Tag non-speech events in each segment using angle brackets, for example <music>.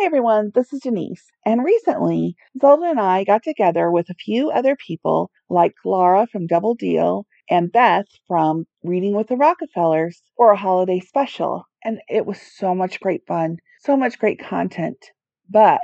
Hey everyone, this is Denise. And recently, Zelda and I got together with a few other people like Laura from Double Deal and Beth from Reading with the Rockefellers for a holiday special. And it was so much great fun, so much great content. But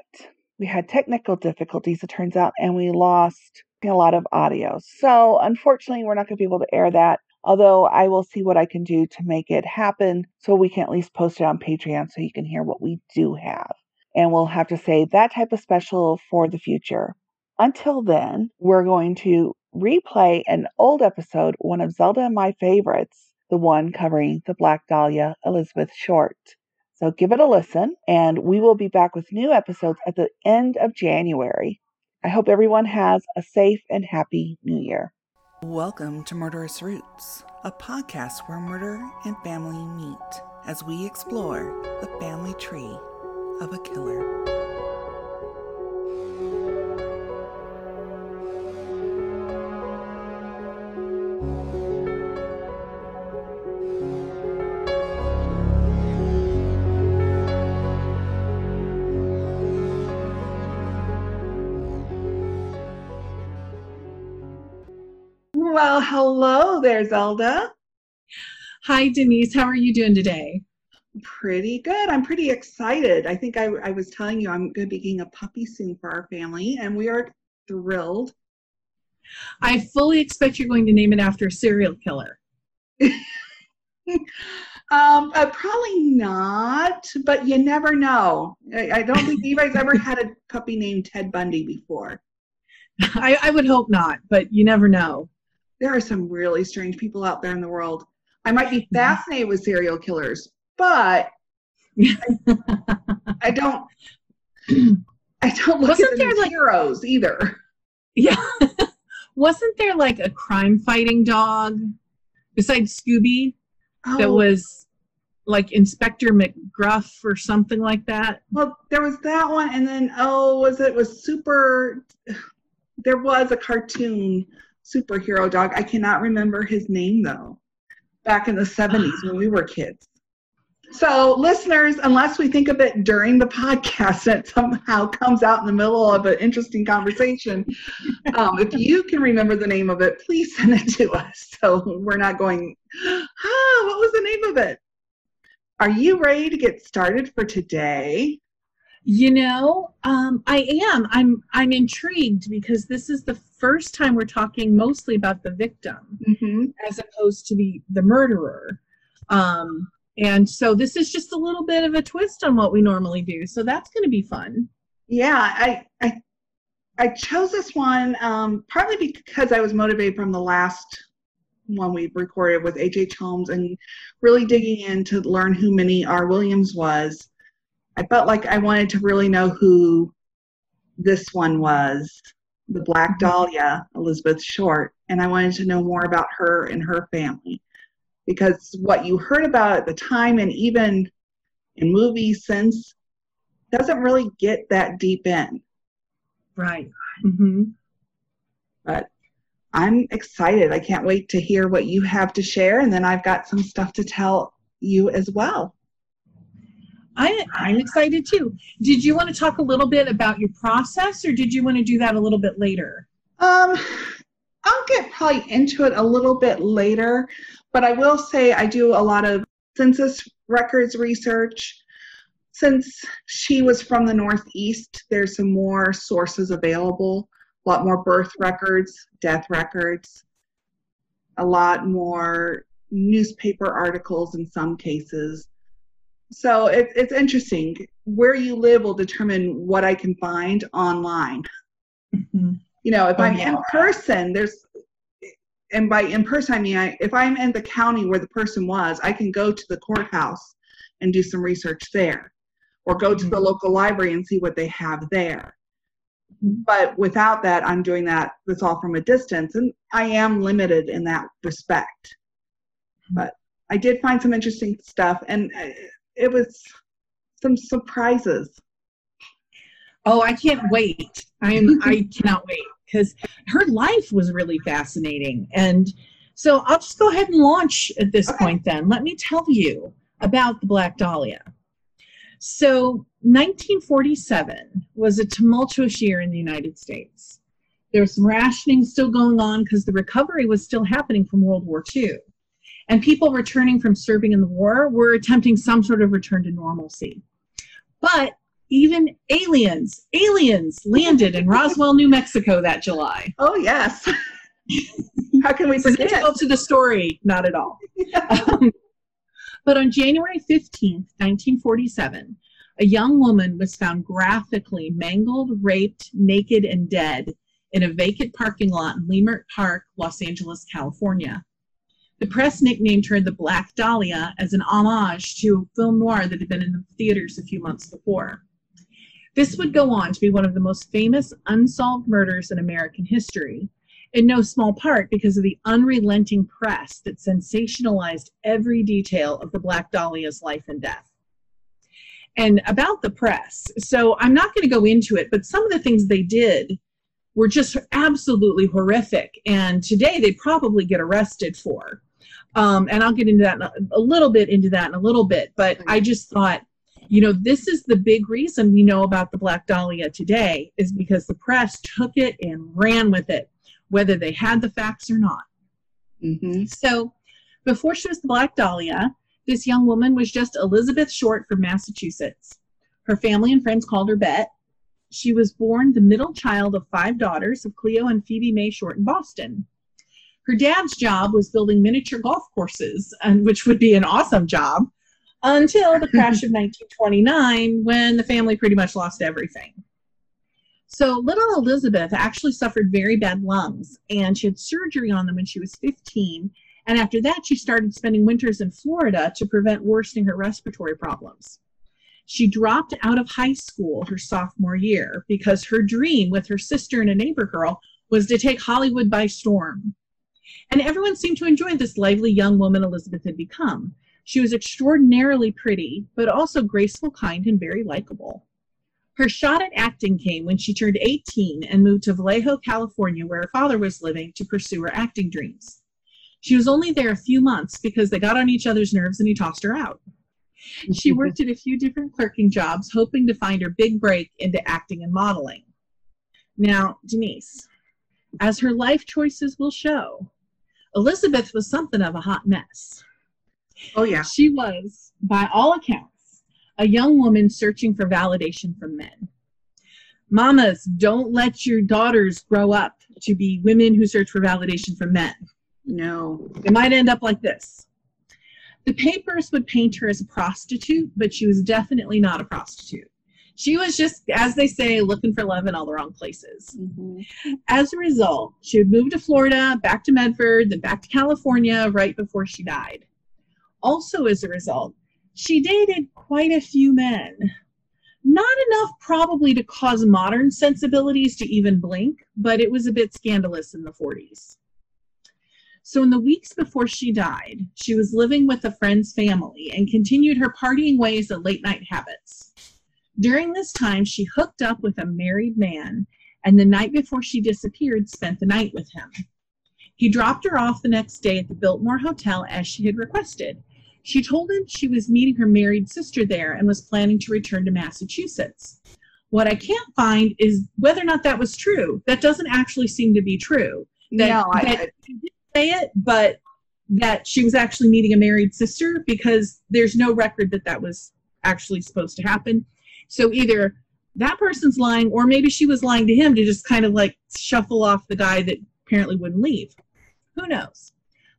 we had technical difficulties, it turns out, and we lost a lot of audio. So unfortunately, we're not going to be able to air that. Although I will see what I can do to make it happen so we can at least post it on Patreon so you can hear what we do have and we'll have to say that type of special for the future. Until then, we're going to replay an old episode, one of Zelda and my favorites, the one covering the Black Dahlia Elizabeth Short. So give it a listen, and we will be back with new episodes at the end of January. I hope everyone has a safe and happy new year. Welcome to Murderous Roots, a podcast where murder and family meet as we explore the family tree of a killer. Well, hello there, Zelda. Hi, Denise. How are you doing today? Pretty good. I'm pretty excited. I think I, I was telling you I'm going to be getting a puppy soon for our family, and we are thrilled. I fully expect you're going to name it after a serial killer. <laughs> um, uh, probably not, but you never know. I, I don't think guys ever had a puppy named Ted Bundy before. <laughs> I, I would hope not, but you never know. There are some really strange people out there in the world. I might be fascinated with serial killers, but I, <laughs> I, don't I don't look Wasn't at them as like, heroes either. Yeah. <laughs> Wasn't there like a crime fighting dog besides Scooby oh. that was like Inspector McGruff or something like that? Well, there was that one, and then oh, was it was super? There was a cartoon superhero dog. I cannot remember his name though. Back in the seventies <sighs> when we were kids. So, listeners, unless we think of it during the podcast and it somehow comes out in the middle of an interesting conversation, um, if you can remember the name of it, please send it to us. So we're not going, ah, what was the name of it? Are you ready to get started for today? You know, um, I am. I'm. I'm intrigued because this is the first time we're talking mostly about the victim, mm-hmm. as opposed to the the murderer. Um, and so this is just a little bit of a twist on what we normally do. So that's going to be fun. Yeah, I I, I chose this one um, partly because I was motivated from the last one we recorded with H.H. H. Holmes and really digging in to learn who Minnie R. Williams was. I felt like I wanted to really know who this one was, the Black mm-hmm. Dahlia, Elizabeth Short, and I wanted to know more about her and her family because what you heard about at the time and even in movies since doesn't really get that deep in. Right. Mm-hmm. But I'm excited. I can't wait to hear what you have to share, and then I've got some stuff to tell you as well. I, I'm excited too. Did you want to talk a little bit about your process, or did you want to do that a little bit later? Um, I'll get probably into it a little bit later, but I will say I do a lot of census records research. Since she was from the Northeast, there's some more sources available, a lot more birth records, death records, a lot more newspaper articles in some cases. So it, it's interesting. Where you live will determine what I can find online. Mm-hmm. You know, if oh, I'm yeah. in person, there's and by in person I mean I, if I'm in the county where the person was, I can go to the courthouse and do some research there, or go to the mm-hmm. local library and see what they have there. Mm-hmm. But without that, I'm doing that. That's all from a distance, and I am limited in that respect. Mm-hmm. But I did find some interesting stuff, and uh, it was some surprises. Oh, I can't wait! I'm I <laughs> cannot wait because her life was really fascinating. And so I'll just go ahead and launch at this okay. point then. Let me tell you about the Black Dahlia. So 1947 was a tumultuous year in the United States. There was some rationing still going on because the recovery was still happening from World War II. And people returning from serving in the war were attempting some sort of return to normalcy. But even aliens, aliens landed in Roswell, New Mexico that July. Oh, yes. How can we forget? Central to the story, not at all. um, but on January 15th, 1947, a young woman was found graphically mangled, raped, naked, and dead in a vacant parking lot in Leimert Park, Los Angeles, California. The press nicknamed her the Black Dahlia as an homage to a film noir that had been in the theaters a few months before. This would go on to be one of the most famous unsolved murders in American history, in no small part because of the unrelenting press that sensationalized every detail of the Black Dahlia's life and death. And about the press, so I'm not going to go into it, but some of the things they did were just absolutely horrific. And today they probably get arrested for. Um, and I'll get into that a, a little bit into that in a little bit. But I just thought, you know, this is the big reason we know about the Black Dahlia today is because the press took it and ran with it, whether they had the facts or not. Mm-hmm. So before she was the Black Dahlia, this young woman was just Elizabeth Short from Massachusetts. Her family and friends called her Bet, she was born the middle child of five daughters of Cleo and Phoebe May Short in Boston. Her dad's job was building miniature golf courses, and which would be an awesome job until the crash of 1929 when the family pretty much lost everything. So little Elizabeth actually suffered very bad lungs and she had surgery on them when she was 15. And after that, she started spending winters in Florida to prevent worsening her respiratory problems. She dropped out of high school her sophomore year because her dream with her sister and a neighbor girl was to take Hollywood by storm. And everyone seemed to enjoy this lively young woman Elizabeth had become. She was extraordinarily pretty, but also graceful, kind, and very likable. Her shot at acting came when she turned 18 and moved to Vallejo, California, where her father was living, to pursue her acting dreams. She was only there a few months because they got on each other's nerves and he tossed her out. She <laughs> worked at a few different clerking jobs, hoping to find her big break into acting and modeling. Now, Denise, as her life choices will show, Elizabeth was something of a hot mess. Oh, yeah. She was, by all accounts, a young woman searching for validation from men. Mamas, don't let your daughters grow up to be women who search for validation from men. No. It might end up like this. The papers would paint her as a prostitute, but she was definitely not a prostitute. She was just, as they say, looking for love in all the wrong places. Mm-hmm. As a result, she would move to Florida, back to Medford, then back to California right before she died. Also, as a result, she dated quite a few men. Not enough, probably, to cause modern sensibilities to even blink, but it was a bit scandalous in the 40s. So, in the weeks before she died, she was living with a friend's family and continued her partying ways and late night habits. During this time, she hooked up with a married man and the night before she disappeared, spent the night with him. He dropped her off the next day at the Biltmore Hotel as she had requested. She told him she was meeting her married sister there and was planning to return to Massachusetts. What I can't find is whether or not that was true. That doesn't actually seem to be true. That, no, I, that say it, but that she was actually meeting a married sister because there's no record that that was actually supposed to happen. So either that person's lying or maybe she was lying to him to just kind of like shuffle off the guy that apparently wouldn't leave. Who knows?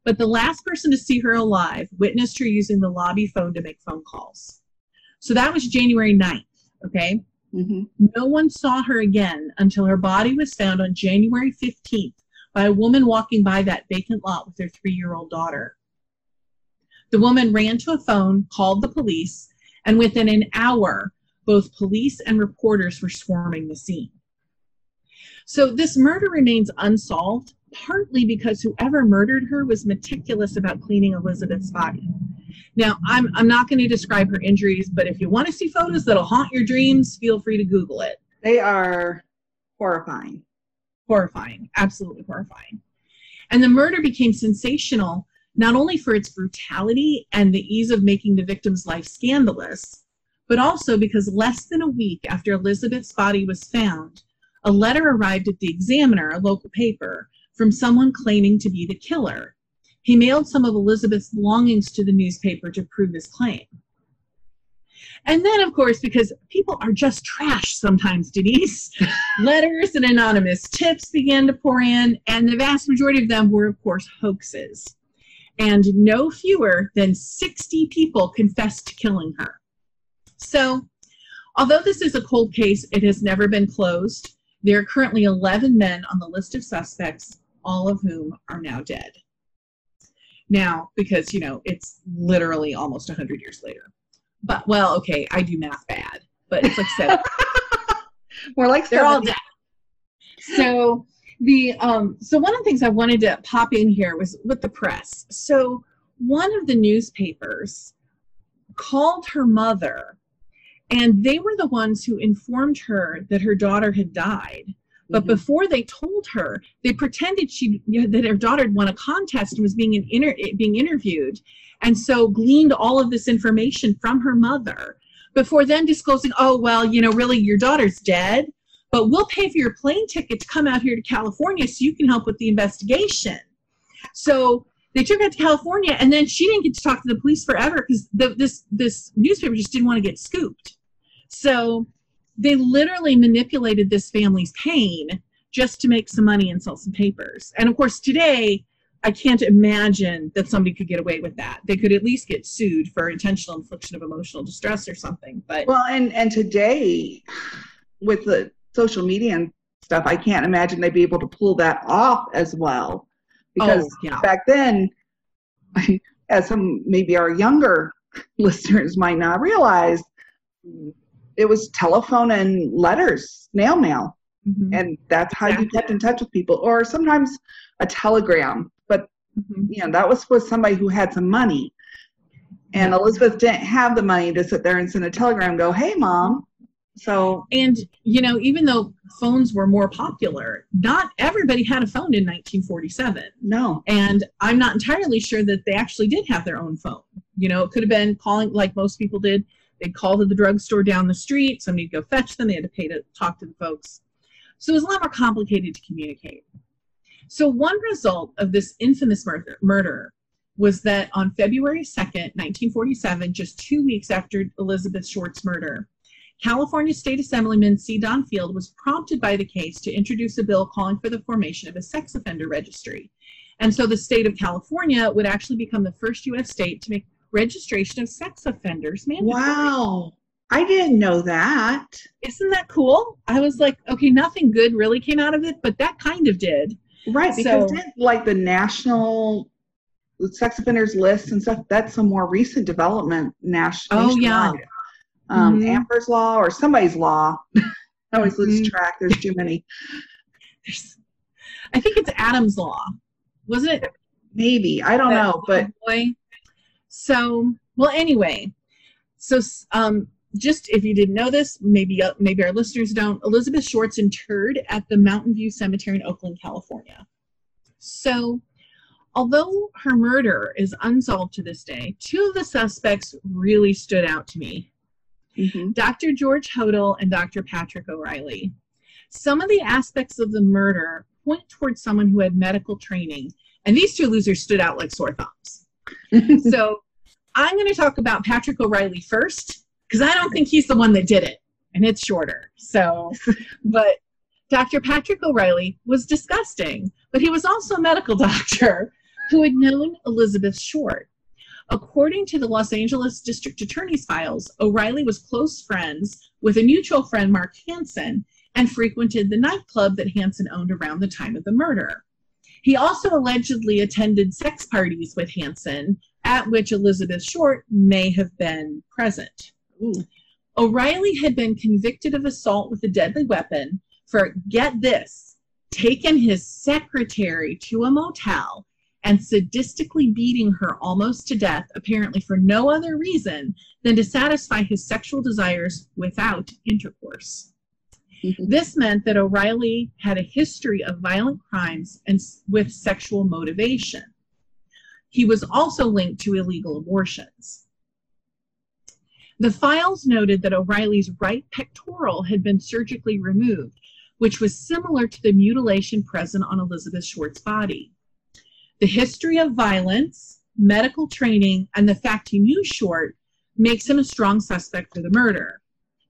But the last person to see her alive witnessed her using the lobby phone to make phone calls. So that was January 9th, okay? Mm-hmm. No one saw her again until her body was found on January 15th by a woman walking by that vacant lot with her three year old daughter. The woman ran to a phone, called the police, and within an hour, both police and reporters were swarming the scene. So this murder remains unsolved, partly because whoever murdered her was meticulous about cleaning Elizabeth's body. Now, I'm, I'm not going to describe her injuries, but if you want to see photos that'll haunt your dreams, feel free to Google it. They are horrifying horrifying, absolutely horrifying. And the murder became sensational not only for its brutality and the ease of making the victim's life scandalous, but also because less than a week after Elizabeth's body was found, a letter arrived at the Examiner, a local paper, from someone claiming to be the killer. He mailed some of Elizabeth's belongings to the newspaper to prove his claim. And then, of course, because people are just trash sometimes, Denise, <laughs> letters and anonymous tips began to pour in, and the vast majority of them were, of course, hoaxes. And no fewer than 60 people confessed to killing her. So, although this is a cold case, it has never been closed. There are currently 11 men on the list of suspects, all of whom are now dead. Now, because, you know, it's literally almost 100 years later. But, well, okay, I do math bad, but it's like seven. <laughs> We're like They're all dead. So, the um so one of the things i wanted to pop in here was with the press so one of the newspapers called her mother and they were the ones who informed her that her daughter had died but mm-hmm. before they told her they pretended she that her daughter had won a contest and was being an inter, being interviewed and so gleaned all of this information from her mother before then disclosing oh well you know really your daughter's dead but we'll pay for your plane ticket to come out here to California so you can help with the investigation. So they took her to California, and then she didn't get to talk to the police forever because this this newspaper just didn't want to get scooped. So they literally manipulated this family's pain just to make some money and sell some papers. And of course, today I can't imagine that somebody could get away with that. They could at least get sued for intentional infliction of emotional distress or something. But well, and and today with the social media and stuff, I can't imagine they'd be able to pull that off as well. Because oh, yeah. back then, <laughs> as some maybe our younger <laughs> listeners might not realize, it was telephone and letters, snail mail. Mm-hmm. And that's how exactly. you kept in touch with people, or sometimes a telegram. But mm-hmm. you know, that was with somebody who had some money. And Elizabeth didn't have the money to sit there and send a telegram, go, Hey mom, so, and you know, even though phones were more popular, not everybody had a phone in 1947. No. And I'm not entirely sure that they actually did have their own phone. You know, it could have been calling like most people did. They'd call to the drugstore down the street, somebody'd go fetch them, they had to pay to talk to the folks. So it was a lot more complicated to communicate. So, one result of this infamous murder, murder was that on February 2nd, 1947, just two weeks after Elizabeth Short's murder, California State Assemblyman C. Don Field was prompted by the case to introduce a bill calling for the formation of a sex offender registry. And so the state of California would actually become the first U.S. state to make registration of sex offenders mandatory. Wow. I didn't know that. Isn't that cool? I was like, okay, nothing good really came out of it, but that kind of did. Right, because so, like the national sex offenders list and stuff, that's a more recent development national. Oh, yeah um, mm-hmm. Amber's Law or somebody's law. <laughs> I always lose mm-hmm. track. There's too many. There's, I think it's Adam's Law, wasn't it? Maybe I don't know, but boy. So well, anyway, so um, just if you didn't know this, maybe uh, maybe our listeners don't. Elizabeth Short's interred at the Mountain View Cemetery in Oakland, California. So, although her murder is unsolved to this day, two of the suspects really stood out to me mm-hmm. Dr. George Hodel and Dr. Patrick O'Reilly. Some of the aspects of the murder point towards someone who had medical training, and these two losers stood out like sore thumbs. <laughs> so I'm going to talk about Patrick O'Reilly first, because I don't think he's the one that did it, and it's shorter. So, <laughs> but Dr. Patrick O'Reilly was disgusting, but he was also a medical <laughs> doctor who had known Elizabeth Short. According to the Los Angeles District Attorney's files, O'Reilly was close friends with a mutual friend, Mark Hansen, and frequented the nightclub that Hansen owned around the time of the murder. He also allegedly attended sex parties with Hansen, at which Elizabeth Short may have been present. Ooh. O'Reilly had been convicted of assault with a deadly weapon for, get this, taking his secretary to a motel and sadistically beating her almost to death, apparently for no other reason than to satisfy his sexual desires without intercourse. Mm-hmm. This meant that O'Reilly had a history of violent crimes and with sexual motivation. He was also linked to illegal abortions. The files noted that O'Reilly's right pectoral had been surgically removed, which was similar to the mutilation present on Elizabeth Short's body. The history of violence, medical training, and the fact he knew Short makes him a strong suspect for the murder.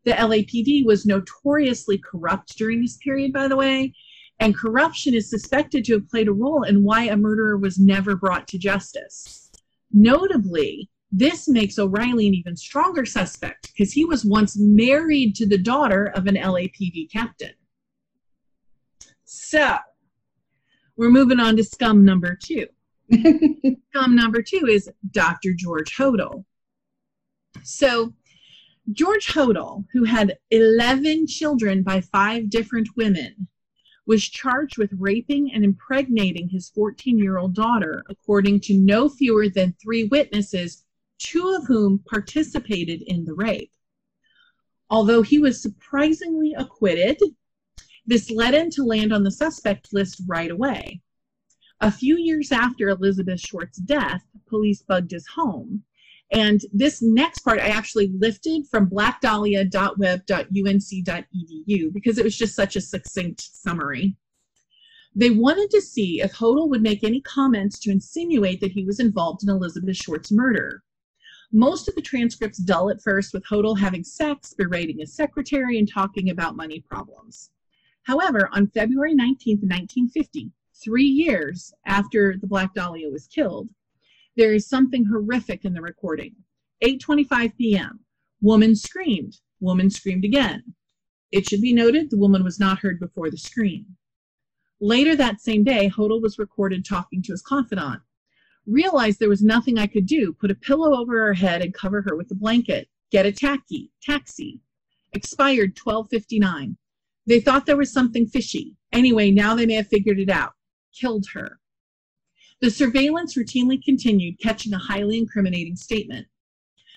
The LAPD was notoriously corrupt during this period, by the way, and corruption is suspected to have played a role in why a murderer was never brought to justice. Notably, this makes O'Reilly an even stronger suspect because he was once married to the daughter of an LAPD captain. So, we're moving on to scum number two. <laughs> scum number two is Dr. George Hodel. So, George Hodel, who had 11 children by five different women, was charged with raping and impregnating his 14 year old daughter, according to no fewer than three witnesses, two of whom participated in the rape. Although he was surprisingly acquitted, this led him to land on the suspect list right away. A few years after Elizabeth Short's death, police bugged his home and this next part I actually lifted from blackdahlia.web.unc.edu because it was just such a succinct summary. They wanted to see if Hodel would make any comments to insinuate that he was involved in Elizabeth Short's murder. Most of the transcripts dull at first with Hodel having sex, berating his secretary, and talking about money problems. However, on February 19, 1950, three years after the Black Dahlia was killed, there is something horrific in the recording. 8:25 p.m. Woman screamed. Woman screamed again. It should be noted the woman was not heard before the scream. Later that same day, Hodel was recorded talking to his confidant. Realized there was nothing I could do. Put a pillow over her head and cover her with a blanket. Get a taxi. Taxi. Expired 12:59. They thought there was something fishy. Anyway, now they may have figured it out. Killed her. The surveillance routinely continued, catching a highly incriminating statement.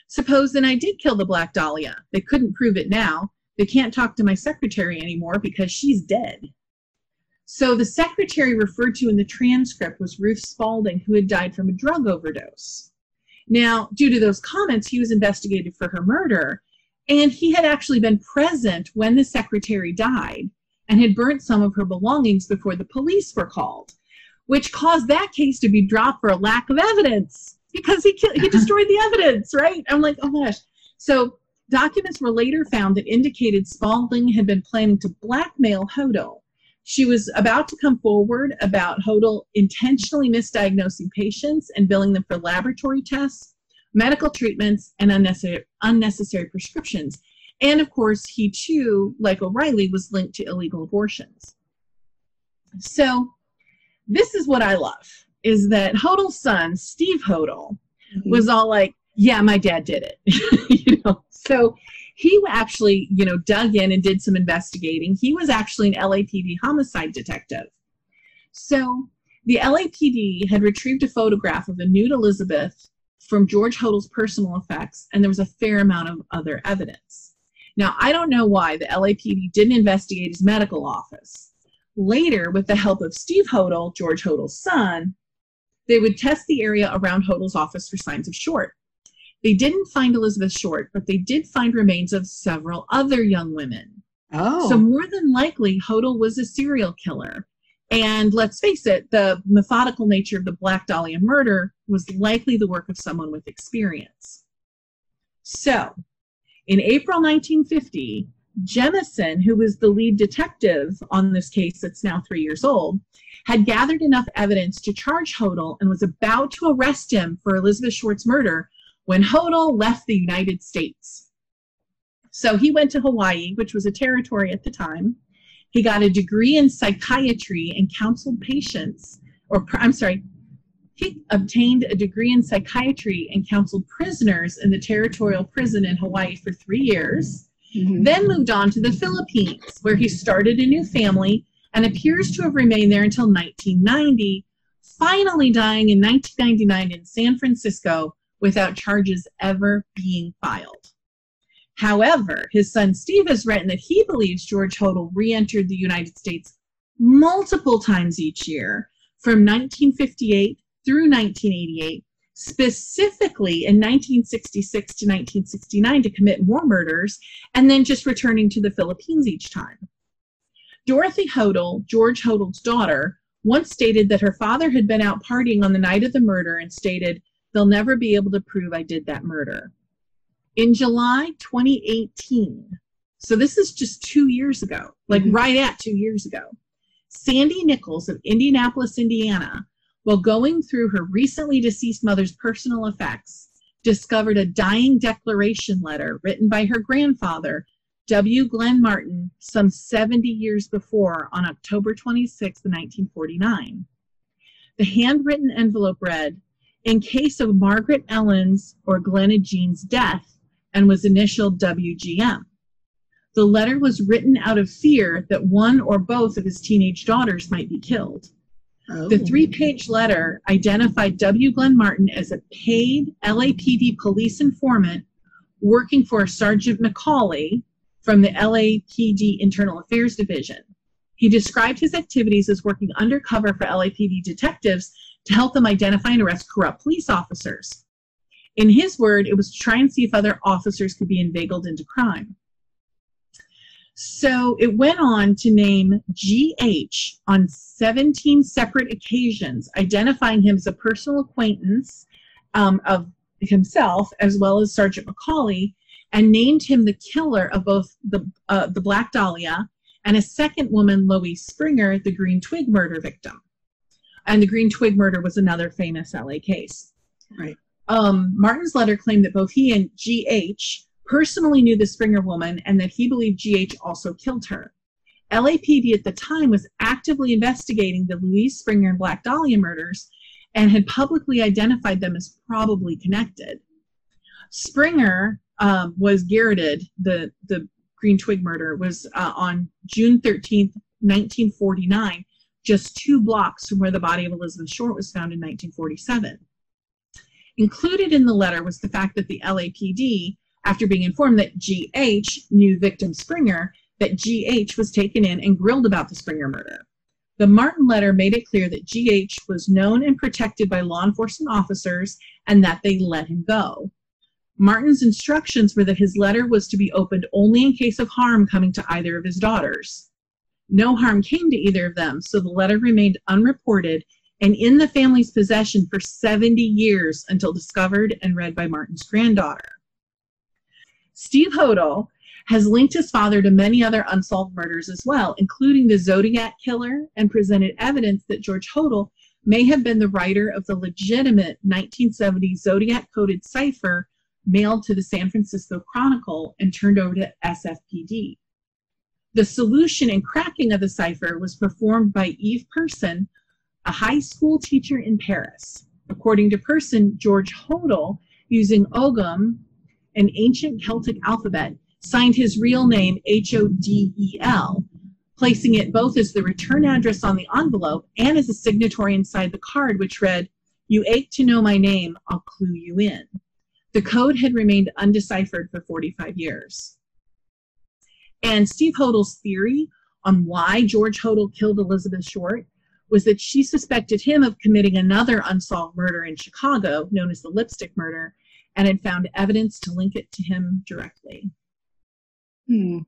Suppose then I did kill the Black Dahlia. They couldn't prove it now. They can't talk to my secretary anymore because she's dead. So the secretary referred to in the transcript was Ruth Spalding, who had died from a drug overdose. Now, due to those comments, he was investigated for her murder, and he had actually been present when the secretary died and had burnt some of her belongings before the police were called which caused that case to be dropped for a lack of evidence because he he <laughs> destroyed the evidence, right? I'm like, oh my gosh. So documents were later found that indicated Spalding had been planning to blackmail Hodel. She was about to come forward about Hodel intentionally misdiagnosing patients and billing them for laboratory tests, medical treatments, and unnecessary, unnecessary prescriptions. And of course, he too, like O'Reilly, was linked to illegal abortions. So this is what I love is that Hodel's son, Steve Hodel, mm-hmm. was all like, yeah, my dad did it. <laughs> you know, so he actually, you know, dug in and did some investigating. He was actually an LAPD homicide detective. So the LAPD had retrieved a photograph of a nude Elizabeth from George Hodel's personal effects, and there was a fair amount of other evidence. Now, I don't know why the LAPD didn't investigate his medical office. Later, with the help of Steve Hodel, George Hodel's son, they would test the area around Hodel's office for signs of Short. They didn't find Elizabeth Short, but they did find remains of several other young women. Oh. So, more than likely, Hodel was a serial killer. And let's face it, the methodical nature of the Black Dahlia murder was likely the work of someone with experience. So, in April 1950, Jemison, who was the lead detective on this case that's now three years old, had gathered enough evidence to charge Hodel and was about to arrest him for Elizabeth Short's murder when Hodel left the United States. So he went to Hawaii, which was a territory at the time. He got a degree in psychiatry and counseled patients, or I'm sorry, he obtained a degree in psychiatry and counseled prisoners in the territorial prison in Hawaii for three years. Mm-hmm. Then moved on to the Philippines, where he started a new family and appears to have remained there until 1990, finally dying in 1999 in San Francisco without charges ever being filed. However, his son Steve has written that he believes George Hodel re entered the United States multiple times each year from 1958 through 1988, specifically in 1966 to 1969 to commit more murders and then just returning to the Philippines each time. Dorothy Hodel, George Hodel's daughter, once stated that her father had been out partying on the night of the murder and stated, They'll never be able to prove I did that murder. In July 2018, so this is just two years ago, like mm-hmm. right at two years ago, Sandy Nichols of Indianapolis, Indiana, while going through her recently deceased mother's personal effects, discovered a dying declaration letter written by her grandfather, W. Glenn Martin, some 70 years before on October 26, 1949. The handwritten envelope read, in case of Margaret Ellen's or Glenna Jean's death and was initialed WGM. The letter was written out of fear that one or both of his teenage daughters might be killed. Oh. The three page letter identified W. Glenn Martin as a paid LAPD police informant working for Sergeant McCauley from the LAPD Internal Affairs Division. He described his activities as working undercover for LAPD detectives to help them identify and arrest corrupt police officers. In his word, it was to try and see if other officers could be inveigled into crime. So it went on to name GH on 17 separate occasions, identifying him as a personal acquaintance um, of himself as well as Sergeant McCauley, and named him the killer of both the, uh, the Black Dahlia and a second woman, Louise Springer, the Green Twig murder victim. And the Green Twig murder was another famous LA case. Right. Um, Martin's letter claimed that both he and GH personally knew the Springer woman and that he believed GH also killed her. LAPD at the time was actively investigating the Louise Springer and Black Dahlia murders and had publicly identified them as probably connected. Springer um, was garroted, the, the Green Twig murder was uh, on June 13th, 1949, just two blocks from where the body of Elizabeth Short was found in 1947. Included in the letter was the fact that the LAPD after being informed that GH knew victim Springer, that GH was taken in and grilled about the Springer murder. The Martin letter made it clear that GH was known and protected by law enforcement officers and that they let him go. Martin's instructions were that his letter was to be opened only in case of harm coming to either of his daughters. No harm came to either of them, so the letter remained unreported and in the family's possession for 70 years until discovered and read by Martin's granddaughter. Steve Hodel has linked his father to many other unsolved murders as well, including the Zodiac killer, and presented evidence that George Hodel may have been the writer of the legitimate 1970 Zodiac coded cipher mailed to the San Francisco Chronicle and turned over to SFPD. The solution and cracking of the cipher was performed by Eve Person, a high school teacher in Paris. According to Person, George Hodel, using Ogham, an ancient Celtic alphabet, signed his real name H O D E L, placing it both as the return address on the envelope and as a signatory inside the card, which read, You ache to know my name, I'll clue you in. The code had remained undeciphered for 45 years. And Steve Hodel's theory on why George Hodel killed Elizabeth Short was that she suspected him of committing another unsolved murder in Chicago, known as the lipstick murder, and had found evidence to link it to him directly. Hmm.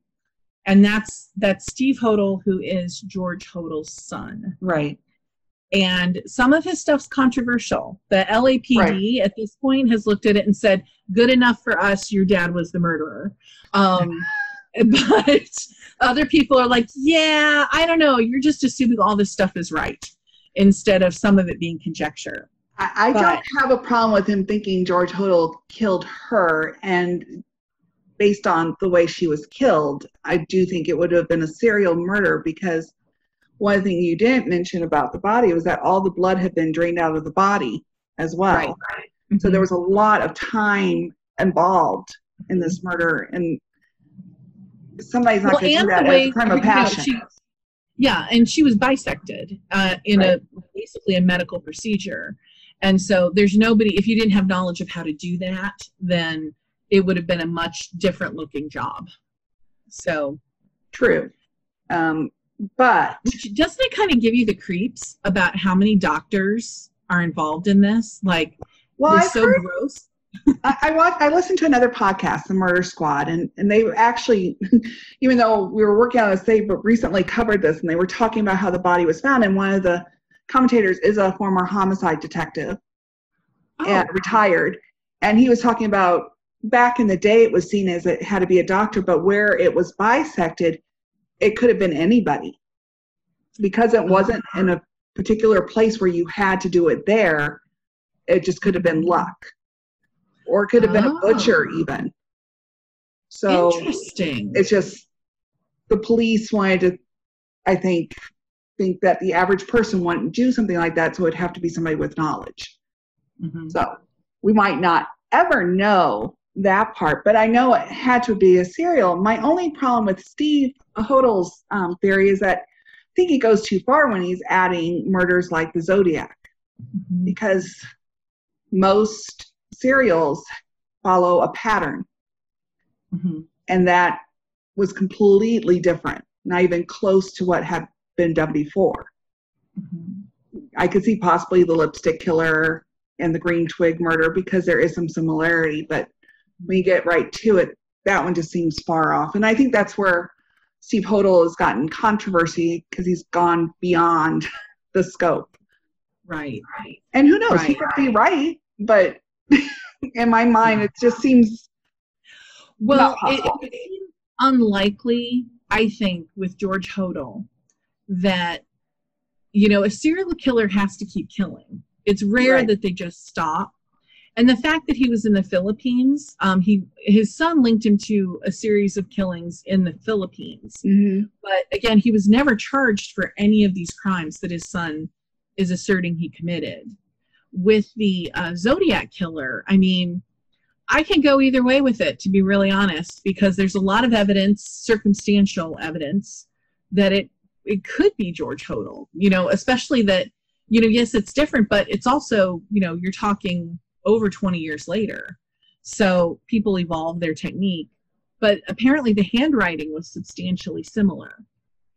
And that's that's Steve Hodel, who is George Hodel's son. Right. And some of his stuff's controversial. The LAPD right. at this point has looked at it and said, "Good enough for us. Your dad was the murderer." Um, <laughs> <laughs> but other people are like, "Yeah, I don't know. You're just assuming all this stuff is right." instead of some of it being conjecture. I, I but, don't have a problem with him thinking George Hodel killed her, and based on the way she was killed, I do think it would have been a serial murder because one thing you didn't mention about the body was that all the blood had been drained out of the body as well. Right. Mm-hmm. So there was a lot of time involved in this murder, and somebody's not well, going to do that as a crime of passion. She, yeah, and she was bisected uh, in right. a basically a medical procedure. And so there's nobody, if you didn't have knowledge of how to do that, then it would have been a much different looking job. So true. Um, but Which, doesn't it kind of give you the creeps about how many doctors are involved in this? Like Well, They're so heard, gross. I, I watched. I listened to another podcast, The Murder Squad, and and they actually, <laughs> even though we were working on this, they but recently covered this, and they were talking about how the body was found. And one of the commentators is a former homicide detective, oh. and retired, and he was talking about back in the day it was seen as it had to be a doctor, but where it was bisected, it could have been anybody because it wasn't in a particular place where you had to do it there. It just could have been luck or it could have been oh. a butcher oh. even. So interesting. It's just the police wanted to, I think, think that the average person wouldn't do something like that, so it'd have to be somebody with knowledge. Mm-hmm. So we might not ever know that part, but I know it had to be a serial. My only problem with Steve Hodel's um, theory is that I think he goes too far when he's adding murders like the Zodiac, mm-hmm. because most serials follow a pattern. Mm-hmm. And that was completely different, not even close to what had been done before. Mm-hmm. I could see possibly the lipstick killer and the green twig murder because there is some similarity, but when you get right to it, that one just seems far off. And I think that's where Steve Hodel has gotten controversy because he's gone beyond <laughs> the scope. Right. And who knows? Right, he could be right, but <laughs> in my mind, it just seems well. It, it seems unlikely, I think, with George hodel that you know a serial killer has to keep killing. It's rare right. that they just stop. And the fact that he was in the Philippines, um, he his son linked him to a series of killings in the Philippines. Mm-hmm. But again, he was never charged for any of these crimes that his son is asserting he committed with the uh, Zodiac Killer, I mean, I can go either way with it, to be really honest, because there's a lot of evidence, circumstantial evidence, that it it could be George Hodel. You know, especially that you know, yes, it's different, but it's also you know, you're talking over 20 years later, so people evolve their technique. But apparently, the handwriting was substantially similar,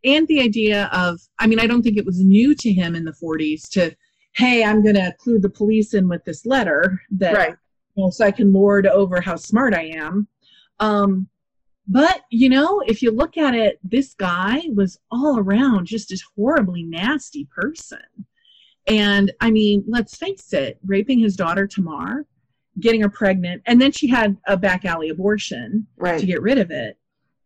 and the idea of, I mean, I don't think it was new to him in the 40s to hey, I'm going to clue the police in with this letter that, right. you know, so I can lord over how smart I am. Um, but, you know, if you look at it, this guy was all around just a horribly nasty person. And I mean, let's face it, raping his daughter Tamar, getting her pregnant, and then she had a back alley abortion right. to get rid of it.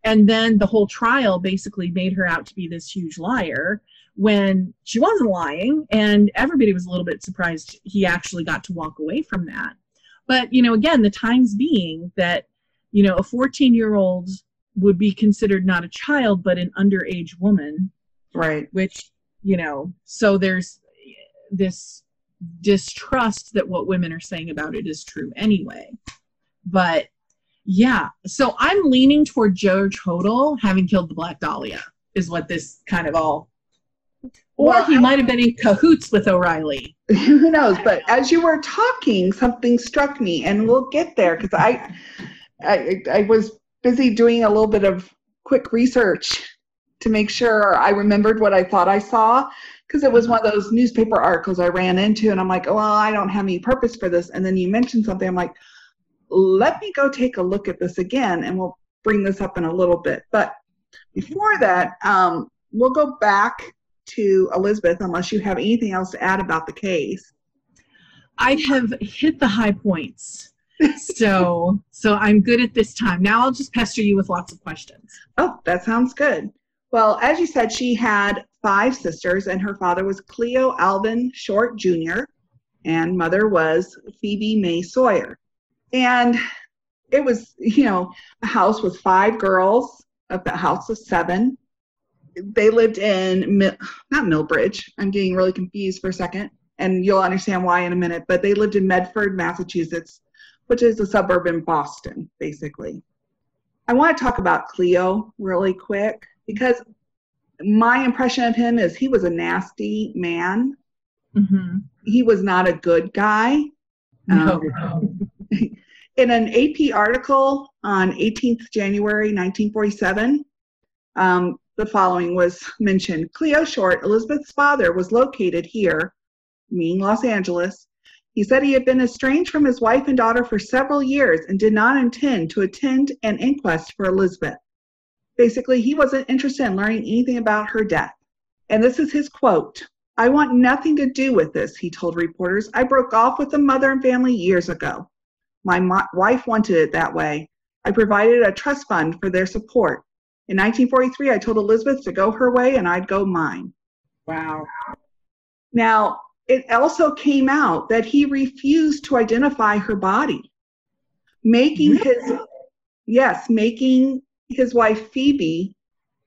And then the whole trial basically made her out to be this huge liar when she wasn't lying and everybody was a little bit surprised he actually got to walk away from that. But you know again the times being that you know a 14 year old would be considered not a child but an underage woman. Right. Which you know so there's this distrust that what women are saying about it is true anyway. But yeah. So i'm leaning toward george hodel having killed the black dahlia is what this kind of all or well, he might have been in cahoots with O'Reilly. <laughs> Who knows? But as you were talking, something struck me, and we'll get there because I, I, I was busy doing a little bit of quick research to make sure I remembered what I thought I saw because it was one of those newspaper articles I ran into, and I'm like, oh, well, I don't have any purpose for this. And then you mentioned something, I'm like, let me go take a look at this again, and we'll bring this up in a little bit. But before that, um, we'll go back to Elizabeth unless you have anything else to add about the case. I have hit the high points. so <laughs> so I'm good at this time. Now I'll just pester you with lots of questions. Oh, that sounds good. Well, as you said, she had five sisters, and her father was Cleo Alvin Short Jr., and mother was Phoebe May Sawyer. And it was, you know, a house with five girls, a house of seven, they lived in not Millbridge. I'm getting really confused for a second, and you'll understand why in a minute. But they lived in Medford, Massachusetts, which is a suburb in Boston, basically. I want to talk about Cleo really quick because my impression of him is he was a nasty man. Mm-hmm. He was not a good guy. No. Um, <laughs> in an AP article on 18th January 1947, um, the following was mentioned Cleo Short, Elizabeth's father, was located here, meaning Los Angeles, He said he had been estranged from his wife and daughter for several years and did not intend to attend an inquest for Elizabeth. Basically, he wasn't interested in learning anything about her death. And this is his quote I want nothing to do with this, he told reporters. I broke off with the mother and family years ago. My mo- wife wanted it that way. I provided a trust fund for their support. In 1943, I told Elizabeth to go her way and I'd go mine. Wow. Now, it also came out that he refused to identify her body, making his yes, making his wife Phoebe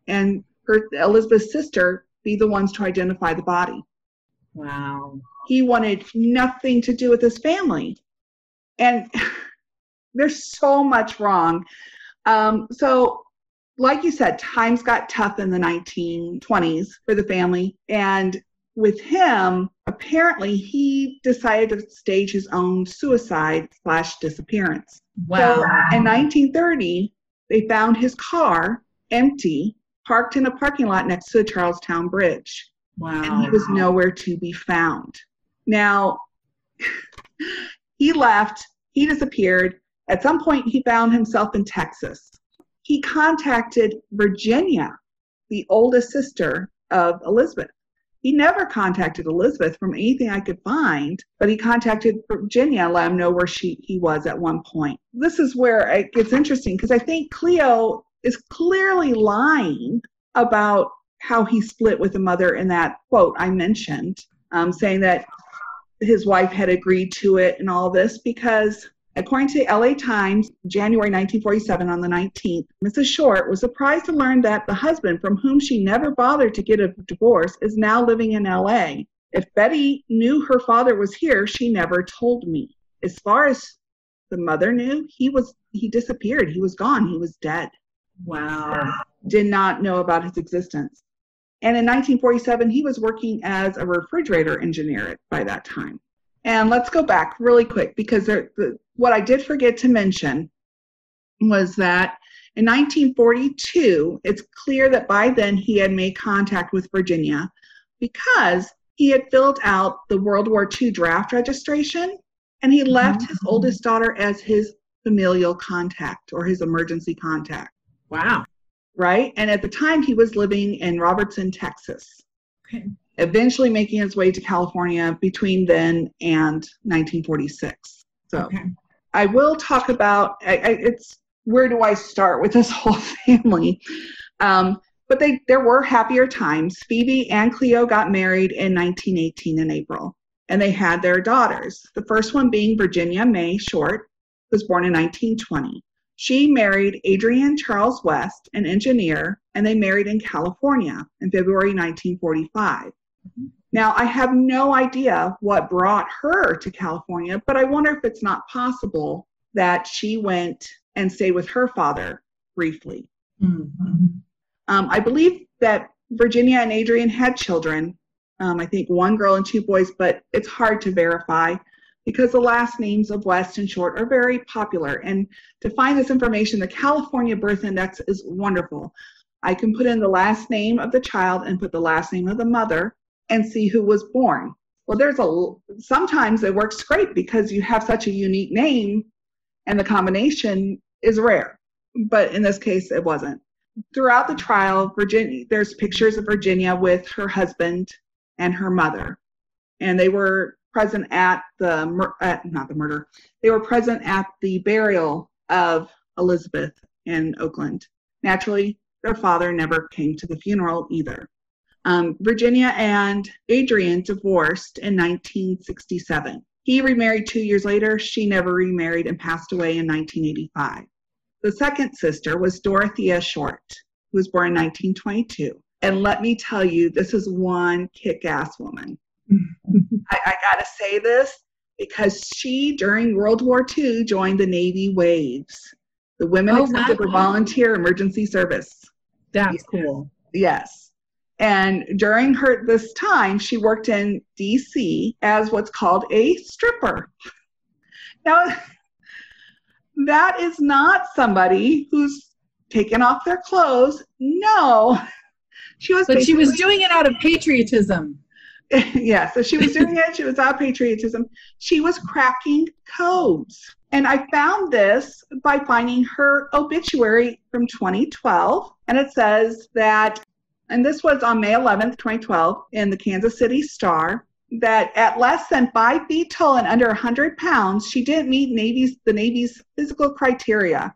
and her Elizabeth's sister be the ones to identify the body. Wow. He wanted nothing to do with his family. And <laughs> there's so much wrong. Um, so, like you said, times got tough in the 1920s for the family. And with him, apparently he decided to stage his own suicide slash disappearance. Wow. So in 1930, they found his car empty, parked in a parking lot next to the Charlestown Bridge. Wow. And he was nowhere to be found. Now, <laughs> he left, he disappeared. At some point, he found himself in Texas. He contacted Virginia, the oldest sister of Elizabeth. He never contacted Elizabeth from anything I could find, but he contacted Virginia, let him know where she he was at one point. This is where it gets interesting because I think Cleo is clearly lying about how he split with the mother in that quote I mentioned, um, saying that his wife had agreed to it and all this because According to the LA Times, January 1947, on the 19th, Mrs. Short was surprised to learn that the husband, from whom she never bothered to get a divorce, is now living in LA. If Betty knew her father was here, she never told me. As far as the mother knew, he was he disappeared. He was gone. He was dead. Wow. Did not know about his existence. And in 1947, he was working as a refrigerator engineer by that time. And let's go back really quick because there, the, what I did forget to mention was that in 1942, it's clear that by then he had made contact with Virginia because he had filled out the World War II draft registration and he left his Mhm. oldest daughter as his familial contact or his emergency contact, Wow. right? And at the time, he was living in Robertson, Texas Okay. eventually making his way to California between then and 1946. So Okay. I will talk about I, I, it's where do I start with this <laughs> whole family? Um, but they there were happier times. Phoebe and Cleo got married in 1918 in April, and they had their daughters. The first one being Virginia May Short, who was born in 1920. She married Adrian Charles West, an engineer, and they married in California in February 1945. Now, I have no idea what brought her to California, but I wonder if it's not possible that she went and stayed with her father briefly. Mhm. Um, I believe that Virginia and Adrian had children. Um, I think one girl and two boys, but it's hard to verify because the last names of West and Short are very popular. And to find this information, the California Birth Index is wonderful. I can put in the last name of the child and put the last name of the mother and see who was born. Well, there's a sometimes it works great because you have such a unique name and the combination is rare. But in this case, it wasn't throughout the trial, Virginia, there's pictures of Virginia with her husband and her mother, and they were present at the mur- at, not the murder. They were present at the burial of Elizabeth in Oakland. Naturally, their father never came to the funeral either. Um, Virginia and Adrian divorced in 1967. He remarried two years later. She never remarried and passed away in 1985. The second sister was Dorothea Short, who was born in 1922. And let me tell you, this is one kick ass woman. <laughs> I, I got to say this because she, during World War II, joined the Navy Waves, the Women Oh, Accepted for. Volunteer Emergency Service. That's cool. Yes. And during her this time, she worked in DC as what's called a stripper. Now, <laughs> that is not somebody who's taken off their clothes. No. <laughs> She was But she was doing it out of patriotism. <laughs> yeah, so she was doing it. She was out patriotism. She was cracking codes. And I found this by finding her obituary from 2012. And it says that, and this was on May 11th, 2012, in the Kansas City Star, that at less than five feet tall and under 100 pounds, she didn't meet Navy's, the Navy's physical criteria.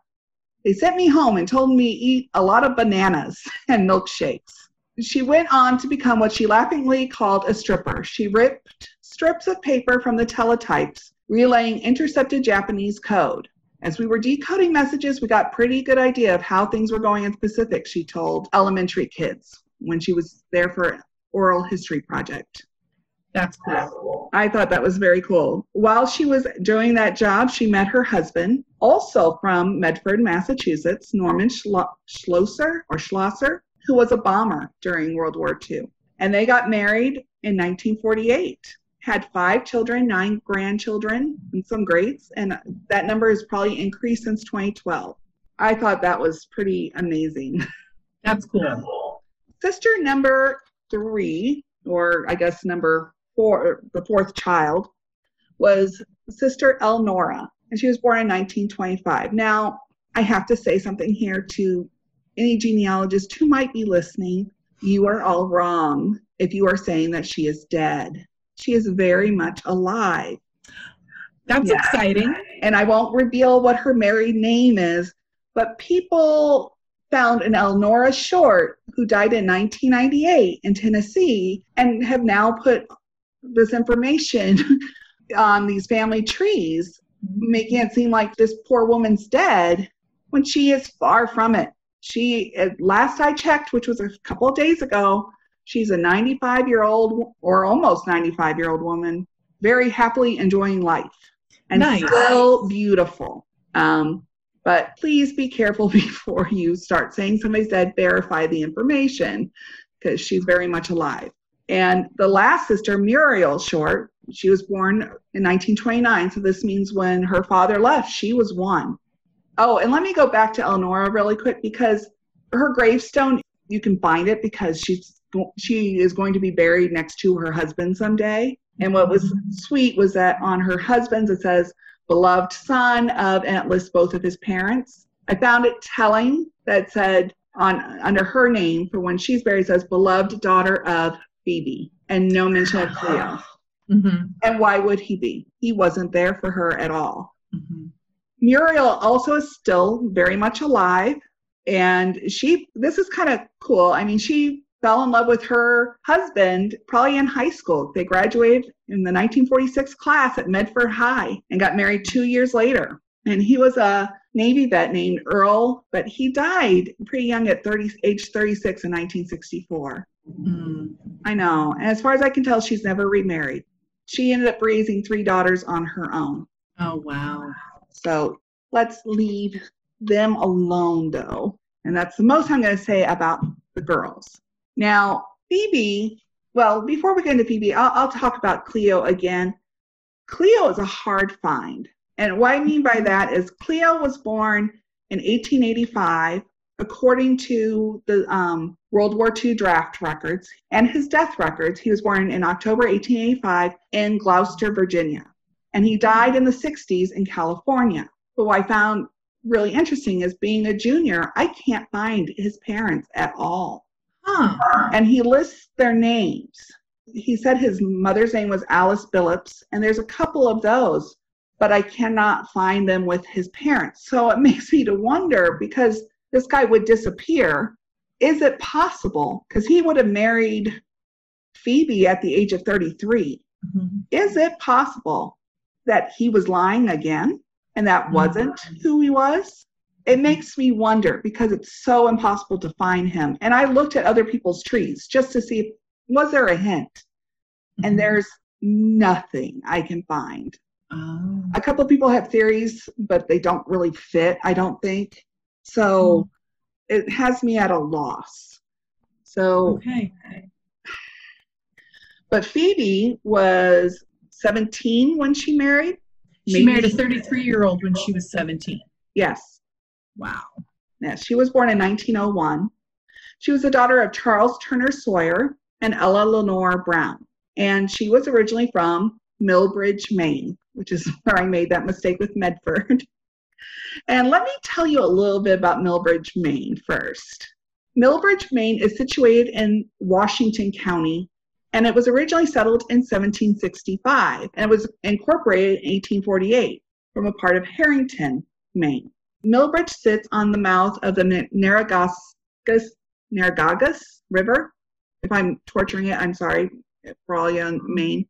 They sent me home and told me eat a lot of bananas <laughs> and milkshakes. She went on to become what she laughingly called a stripper. She ripped strips of paper from the teletypes, relaying intercepted Japanese code. As we were decoding messages, we got pretty good idea of how things were going in the Pacific, she told elementary kids when she was there for oral history project. That's cool. I thought that was very cool. While she was doing that job, she met her husband, also from Medford, Massachusetts, Norman Schlo- Schlosser or Schlosser, who was a bomber during World War II. And they got married in 1948. Had five children, nine grandchildren, and some greats, and that number has probably increased since 2012. I thought that was pretty amazing. <laughs> That's cool. Sister number three, or I guess number four, the fourth child, was Sister Elnora, and she was born in 1925. Now, I have to say something here to any genealogist who might be listening, you are all wrong if you are saying that she is dead. She is very much alive. That's yeah. exciting. And I won't reveal what her married name is, but people found an Elnora Short who died in 1998 in Tennessee and have now put this information <laughs> on these family trees, making it seem like this poor woman's dead when she is far from it. She last i checked which was a couple of days ago she's a 95 year old or almost 95 year old woman very happily enjoying life. And nice. still beautiful. Um, but please be careful <laughs> before you start saying somebody's dead verify the information because she's very much alive and the last sister muriel short she was born in 1929 so this means when her father left she was one Oh, and let me go back to Elnora really quick because her gravestone you can find it because she's she is going to be buried next to her husband someday. And what was sweet was that on her husband's it says beloved son of and it lists both of his parents. I found it telling that said on under her name for when she's buried says beloved daughter of Phoebe and no mention of Cleo. <sighs> Mm-hmm. And why would he be? He wasn't there for her at all. Mm-hmm. Muriel also is still very much alive. And she, this is kind of cool. I mean, she fell in love with her husband probably in high school. They graduated in the 1946 class at Medford High and got married two years later. And he was a Navy vet named Earl, but he died pretty young at 30, age 36 in 1964. Mm. I know. And as far as I can tell, she's never remarried. She ended up raising three daughters on her own. Oh, wow. So let's leave them alone, though. And that's the most I'm going to say about the girls. Now, Phoebe, well, before we get into Phoebe, I'll, I'll talk about Cleo again. Cleo is a hard find. And what I mean by that is Cleo was born in 1885 according to the um, World War II draft records and his death records. He was born in October 1885 in Gloucester, Virginia and he died in the 60s in California. But what I found really interesting is being a junior, I can't find his parents at all. Huh. And he lists their names. He said his mother's name was Alice Billups, and there's a couple of those, but I cannot find them with his parents. So it <laughs> makes me to wonder because this guy would disappear. Is it possible? Because he would have married Phoebe at the age of 33. Mm-hmm. Is it possible that he was lying again and that mm-hmm. wasn't who he was, it makes me wonder because it's so impossible to find him. And I looked at other people's trees just to see if, was there a hint, and mm-hmm. there's nothing I can find. Oh. A couple of people have theories, but they don't really fit. I don't think so. Mm. It has me at a loss. So okay. But Phoebe was 17 when she married. She Maybe. married a 33 year old when she was 17. Yes. Wow. Yes, she was born in 1901. She was the daughter of Charles Turner Sawyer and Ella Lenore Brown. And she was originally from Milbridge, Maine, which is <laughs> where I made that mistake with Medford. <laughs> and let me tell you a little bit about Milbridge, Maine first. Milbridge, Maine is situated in Washington County and it was originally settled in 1765 and it was incorporated in 1848 from a part of Harrington, Maine. Milbridge sits on the mouth of the Narragansett River. If I'm torturing it, I'm sorry for all you in Maine.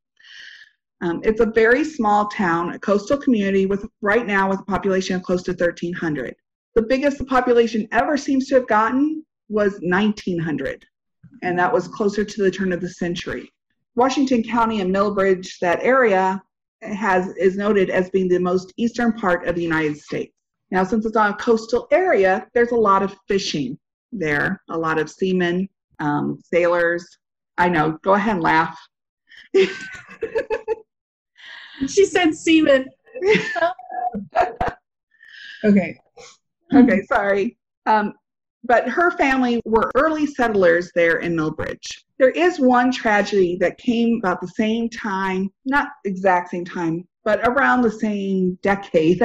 Um, it's a very small town, a coastal community with right now with a population of close to 1,300. The biggest the population ever seems to have gotten was 1,900, and that was closer to the turn of the century. Washington County and Milbridge, that area, has is noted as being the most eastern part of the United States. Now, since it's on a coastal area, there's a lot of fishing there, a lot of seamen, um, sailors. I know, go ahead and laugh. <laughs> she said seamen. <laughs> okay. Okay, sorry. Um, but her family were early settlers there in Milbridge. There is one tragedy that came about the same time, not exact same time, but around the same decade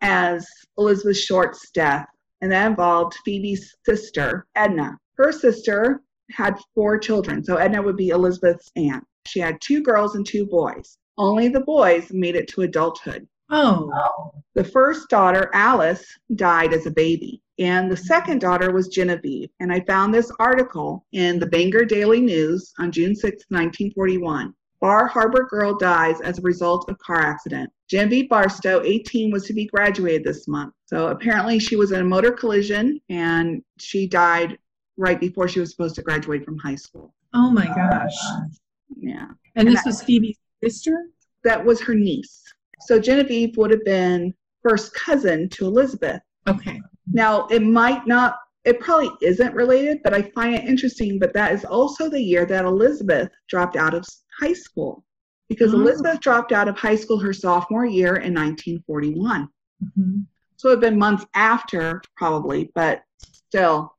as Elizabeth Short's death, and that involved Phoebe's sister, Edna. Her sister had four children, so Edna would be Elizabeth's aunt. She had two girls and two boys. Only the boys made it to adulthood. Oh. The first daughter, Alice, died as a baby. And the second daughter was Genevieve. And I found this article in the Bangor Daily News on June 6, 1941. Bar Harbor girl dies as a result of car accident. Genevieve Barstow, 18, was to be graduated this month. So apparently she was in a motor collision and she died right before she was supposed to graduate from high school. Oh my gosh. Yeah. And, and this that, was Phoebe's sister? That was her niece. So Genevieve would have been first cousin to Elizabeth. Okay. Now, it might not, it probably isn't related, but I find it interesting. But that is also the year that Elizabeth dropped out of high school because oh. Elizabeth dropped out of high school her sophomore year in 1941. Mm-hmm. So it had been months after, probably, but still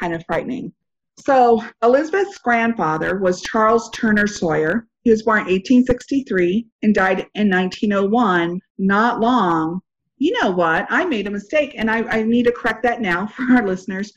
kind of frightening. So Elizabeth's grandfather was Charles Turner Sawyer. He was born in 1863 and died in 1901, not long. You know what? I made a mistake and I, I need to correct that now <laughs> for our listeners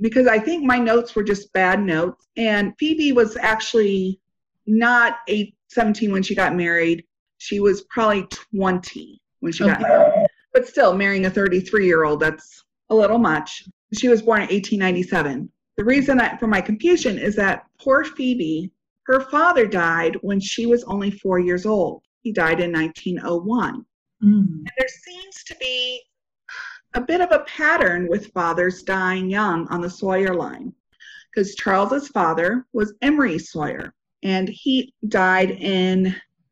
because I think my notes were just bad notes. And Phoebe was actually not eight, 17 when she got married. She was probably 20 when she okay. got married. But still, marrying a 33 year old, that's a little much. She was born in 1897. The reason I, for my confusion is that poor Phoebe her father died when she was only four years old. He died in 1901. Mm. And there seems to be a bit of a pattern with fathers dying young on the Sawyer line, because Charles's father was Emery Sawyer, and he died in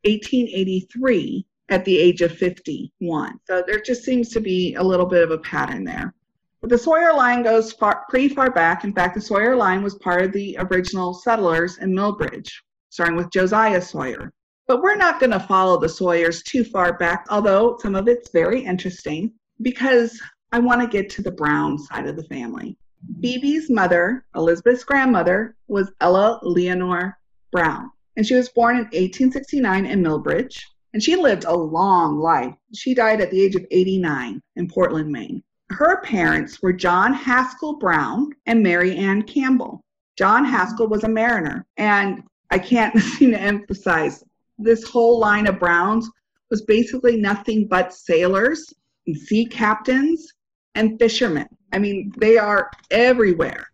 1883 at the age of 51. So there just seems to be a little bit of a pattern there. But the Sawyer line goes far, pretty far back. In fact, the Sawyer line was part of the original settlers in Milbridge, starting with Josiah Sawyer. But we're not going to follow the Sawyers too far back, although some of it's very interesting because I want to get to the Brown side of the family. Phoebe's mother, Elizabeth's grandmother, was Ella Leonore Brown, and she was born in 1869 in Milbridge, and she lived a long life. She died at the age of 89 in Portland, Maine. Her parents were John Haskell Brown and Mary Ann Campbell. John Haskell was a mariner, and I can't <laughs> seem to emphasize this whole line of Browns was basically nothing but sailors and sea captains and fishermen. I mean, they are everywhere.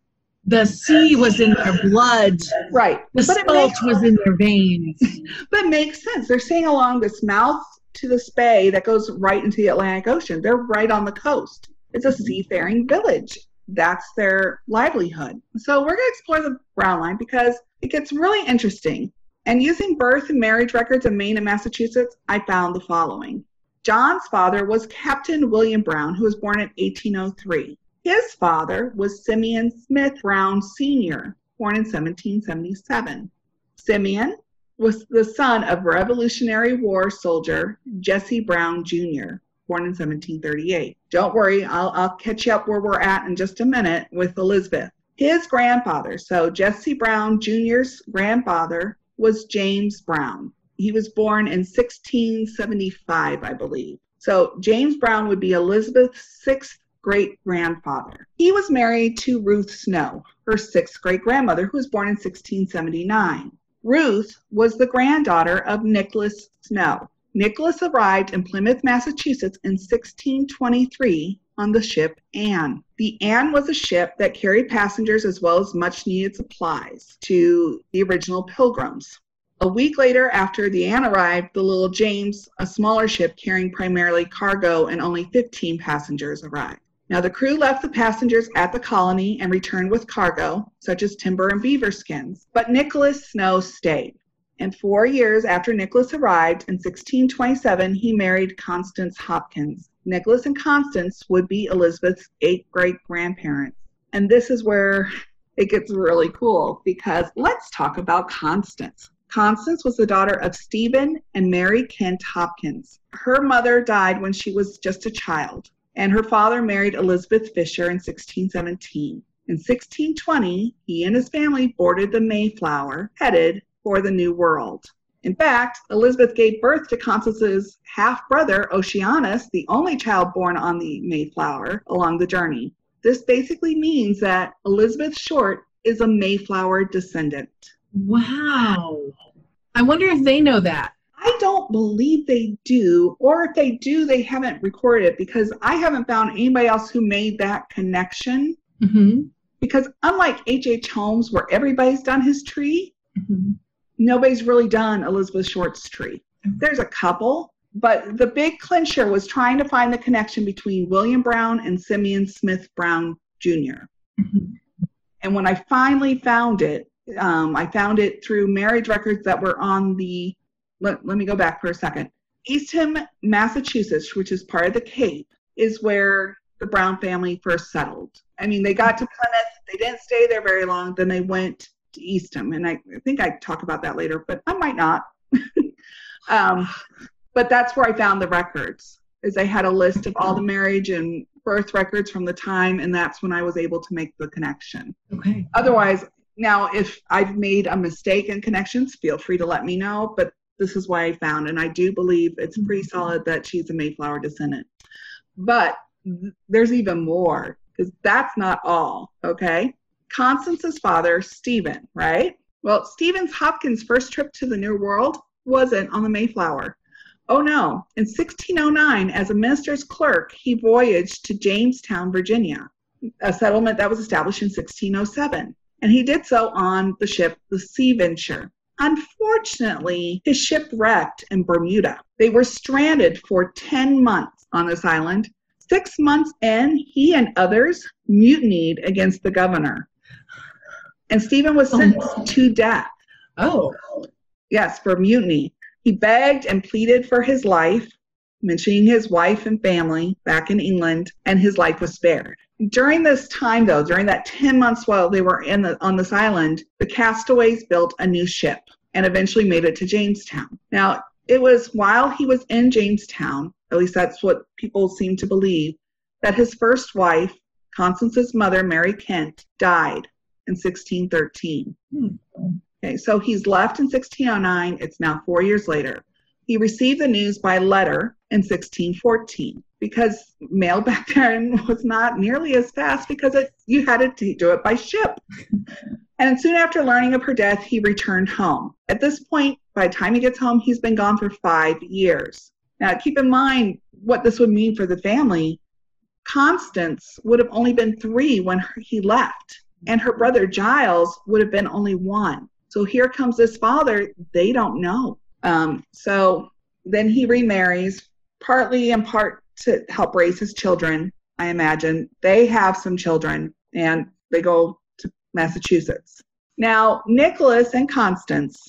The sea was in their blood. Right. The but salt was in their veins. <laughs> but it makes sense. They're staying along this mouth to the bay that goes right into the Atlantic Ocean. They're right on the coast. It's a mm-hmm. seafaring village. That's their livelihood. So we're going to explore the Brown line because it gets really interesting. And using birth and marriage records in Maine and Massachusetts, I found the following. John's father was Captain William Brown, who was born in 1803. His father was Simeon Smith Brown Sr., born in 1777. Simeon was the son of Revolutionary War soldier Jesse Brown Jr born in 1738. Don't worry, I'll, I'll catch you up where we're at in just a minute with Elizabeth. His grandfather, so Jesse Brown Jr.'s grandfather, was James Brown. He was born in 1675, I believe. So James Brown would be Elizabeth's sixth great grandfather. He was married to Ruth Snow, her sixth great grandmother, who was born in 1679. Ruth was the granddaughter of Nicholas Snow. Nicholas arrived in Plymouth, Massachusetts in 1623 on the ship Anne. The Anne was a ship that carried passengers as well as much needed supplies to the original pilgrims. A week later, after the Anne arrived, the little James, a smaller ship carrying primarily cargo and only 15 passengers, arrived. Now, the crew left the passengers at the colony and returned with cargo, such as timber and beaver skins. But Nicholas Snow stayed. And four years after Nicholas arrived in 1627, he married Constance Hopkins. Nicholas and Constance would be Elizabeth's eight great grandparents. And this is where it gets really cool because let's talk about Constance. Constance was the daughter of Stephen and Mary Kent Hopkins. Her mother died when she was just a child and her father married Elizabeth Fisher in 1617. In 1620, he and his family boarded the Mayflower, headed for the New World. In fact, Elizabeth gave birth to Constance's half brother, Oceanus, the only child born on the Mayflower along the journey. This basically means that Elizabeth Short is a Mayflower descendant. Wow. I wonder if they know that. I don't believe they do, or if they do, they haven't recorded it because I haven't found anybody else who made that connection. Mm-hmm. Because unlike H.H. H. Holmes, where everybody's done his tree, mm-hmm. nobody's really done Elizabeth Short's tree. There's a couple, but the big clincher was trying to find the connection between William Brown and Simeon Smith Brown Jr. Mm-hmm. And when I finally found it, um, I found it through marriage records that were on the let, let me go back for a second. Eastham, Massachusetts, which is part of the Cape, is where the Brown family first settled. I mean, they got to Plymouth, they didn't stay there very long, then they went to Eastham. And I, I think I talk about that later, but I might not. <laughs> um, but that's where I found the records, is they had a list of all the marriage and birth records from the time, and that's when I was able to make the connection. Okay. Otherwise, now if I've made a mistake in connections, feel free to let me know. But this is why I found, and I do believe it's pretty mm-hmm. solid that she's a Mayflower descendant. But there's even more because that's not all, okay? Constance's father, Stephen, right? Well, Stephen's Hopkins' first trip to the New World wasn't on the Mayflower. Oh no, in 1609, as a minister's clerk, he voyaged to Jamestown, Virginia, a settlement that was established in 1607. And he did so on the ship the Sea Venture. Unfortunately, his ship wrecked in Bermuda. They were stranded for 10 months on this island. Six months in, he and others mutinied against the governor. And Stephen was sentenced oh. to death. Oh. Yes, for mutiny. He begged and pleaded for his life, mentioning his wife and family back in England, and his life was spared. During this time, though, during that 10 months while they were in the, on this island, the castaways built a new ship and eventually made it to Jamestown. Now, it was while he was in Jamestown, at least that's what people seem to believe, that his first wife, Constance's mother, Mary Kent, died in 1613. Hmm. Okay, so he's left in 1609. It's now four years later. He received the news by letter in 1614 because mail <laughs> back then was not nearly as fast because it, you had to do it by ship. and soon after learning of her death, he returned home. At this point, by the time he gets home, he's been gone for five years. Now, keep in mind what this would mean for the family. Constance would have only been three when he left, and her brother Giles would have been only one. So here comes this father, they don't know. Um, so then he remarries, partly in part to help raise his children, I imagine. They have some children and they go to Massachusetts. Now, Nicholas and Constance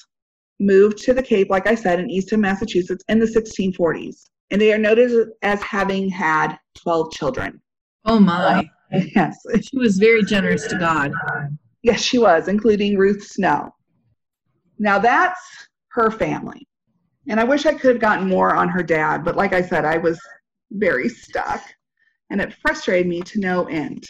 moved to the Cape, like I said, in Eastham, Massachusetts in the 1640s. And they are noted as having had 12 children. Oh my. <laughs> yes. She was very generous to God. Yes, she was, including Ruth Snow. Now that's her family. And I wish I could have gotten more on her dad, but like I said, I was very stuck and it frustrated me to no end.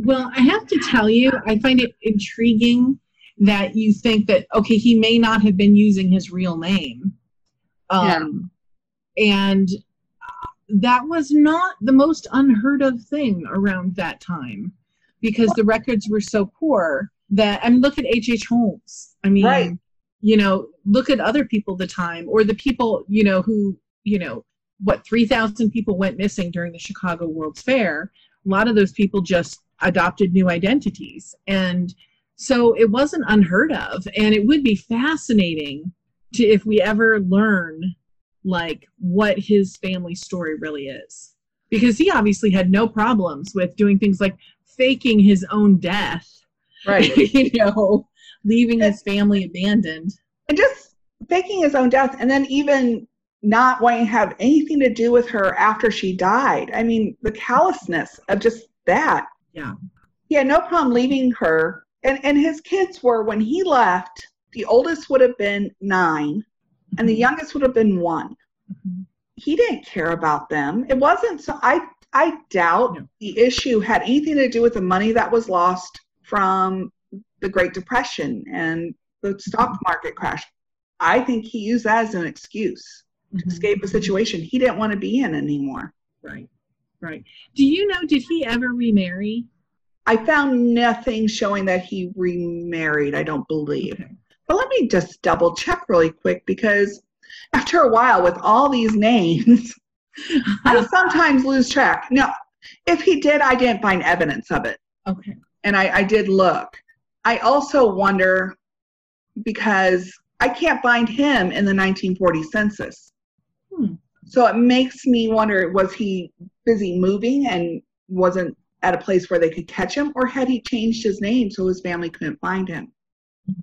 Well, I have to tell you, I find it intriguing that you think that okay he may not have been using his real name um yeah. and that was not the most unheard of thing around that time because the records were so poor that I mean look at H. H. Holmes. I mean right. You know, look at other people the time or the people, you know, who, you know, what 3000 people went missing during the Chicago World's Fair. A lot of those people just adopted new identities. And so it wasn't unheard of. And it would be fascinating to if we ever learn like what his family story really is. Because he obviously had no problems with doing things like faking his own death. Right. <laughs> You know leaving his family abandoned and just faking his own death and then even not wanting to have anything to do with her after she died i mean the callousness of just that yeah he had no problem leaving her and and his kids were when he left the oldest would have been nine and the mm-hmm. youngest would have been one. Mm-hmm. He didn't care about them. It wasn't so. I I doubt no. the issue had anything to do with the money that was lost from the Great Depression and the stock mm-hmm. market crash. I think he used that as an excuse to mm-hmm. escape a situation he didn't want to be in anymore. Right. Right. Do you know? Did he ever remarry? I found nothing showing that he remarried. I don't believe. Okay. But let me just double check really quick because after a while, with all these names, <laughs> I sometimes lose track. Now, if he did, I didn't find evidence of it. Okay. And I, I did look. I also wonder because I can't find him in the 1940 census. Hmm. So it makes me wonder was he busy moving and wasn't at a place where they could catch him, or had he changed his name so his family couldn't find him?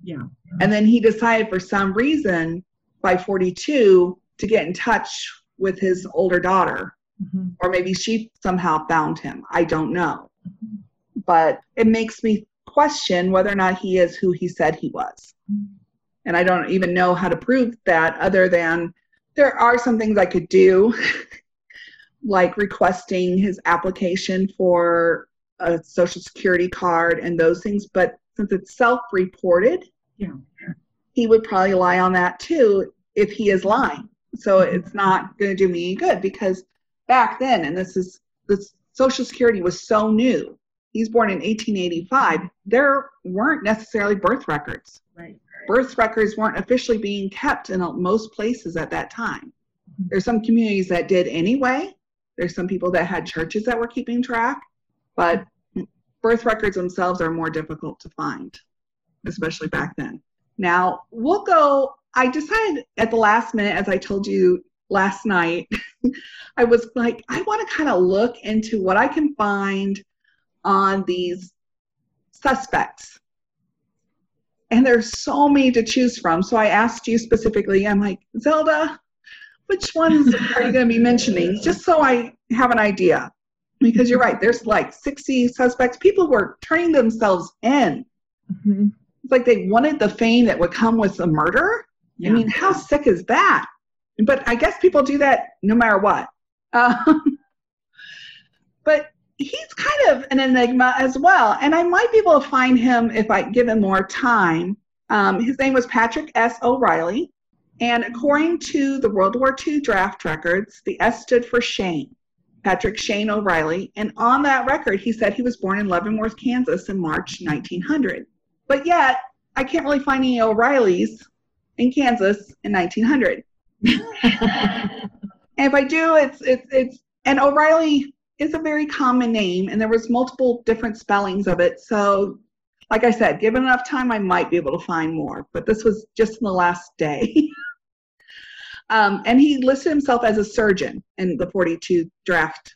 Yeah. And then he decided for some reason by 42 to get in touch with his older daughter. Mm-hmm. Or maybe she somehow found him. I don't know. Mm-hmm. But it makes me question whether or not he is who he said he was. And I don't even know how to prove that other than there are some things I could do, <laughs> like requesting his application for a social security card and those things. But since it's self-reported, yeah. he would probably lie on that too if he is lying. So mm-hmm. it's not going to do me any good because back then, and this is this Social Security was so new. He's born in 1885. There weren't necessarily birth records. Right. Birth records weren't officially being kept in most places at that time. Mm-hmm. There's some communities that did anyway. There's some people that had churches that were keeping track, but birth records themselves are more difficult to find, especially back then. Now, we'll go. I decided at the last minute, as I told you last night, <laughs> I was like, I want to kind of look into what I can find on these suspects. And there's so many to choose from. So I asked you specifically, I'm like, Zelda, which ones are you going to be mentioning? Just so I have an idea because you're right there's like 60 suspects people were turning themselves in mm-hmm. it's like they wanted the fame that would come with the murder yeah. i mean how sick is that but i guess people do that no matter what um, <laughs> but he's kind of an enigma as well. And i might be able to find him if i give him more time. Um, his name was patrick s. O'reilly. And according to the world war ii draft records the s stood for shane Patrick Shane O'Reilly, and on that record, he said he was born in Leavenworth, Kansas in March 1900. But yet, I can't really find any O'Reillys in Kansas in 1900. <laughs> and if I do, it's it's it's and O'Reilly is a very common name, and there was multiple different spellings of it. So, like I said, given enough time, I might be able to find more. But this was just in the last day. <laughs> Um, and he listed himself as a surgeon in the 42 draft.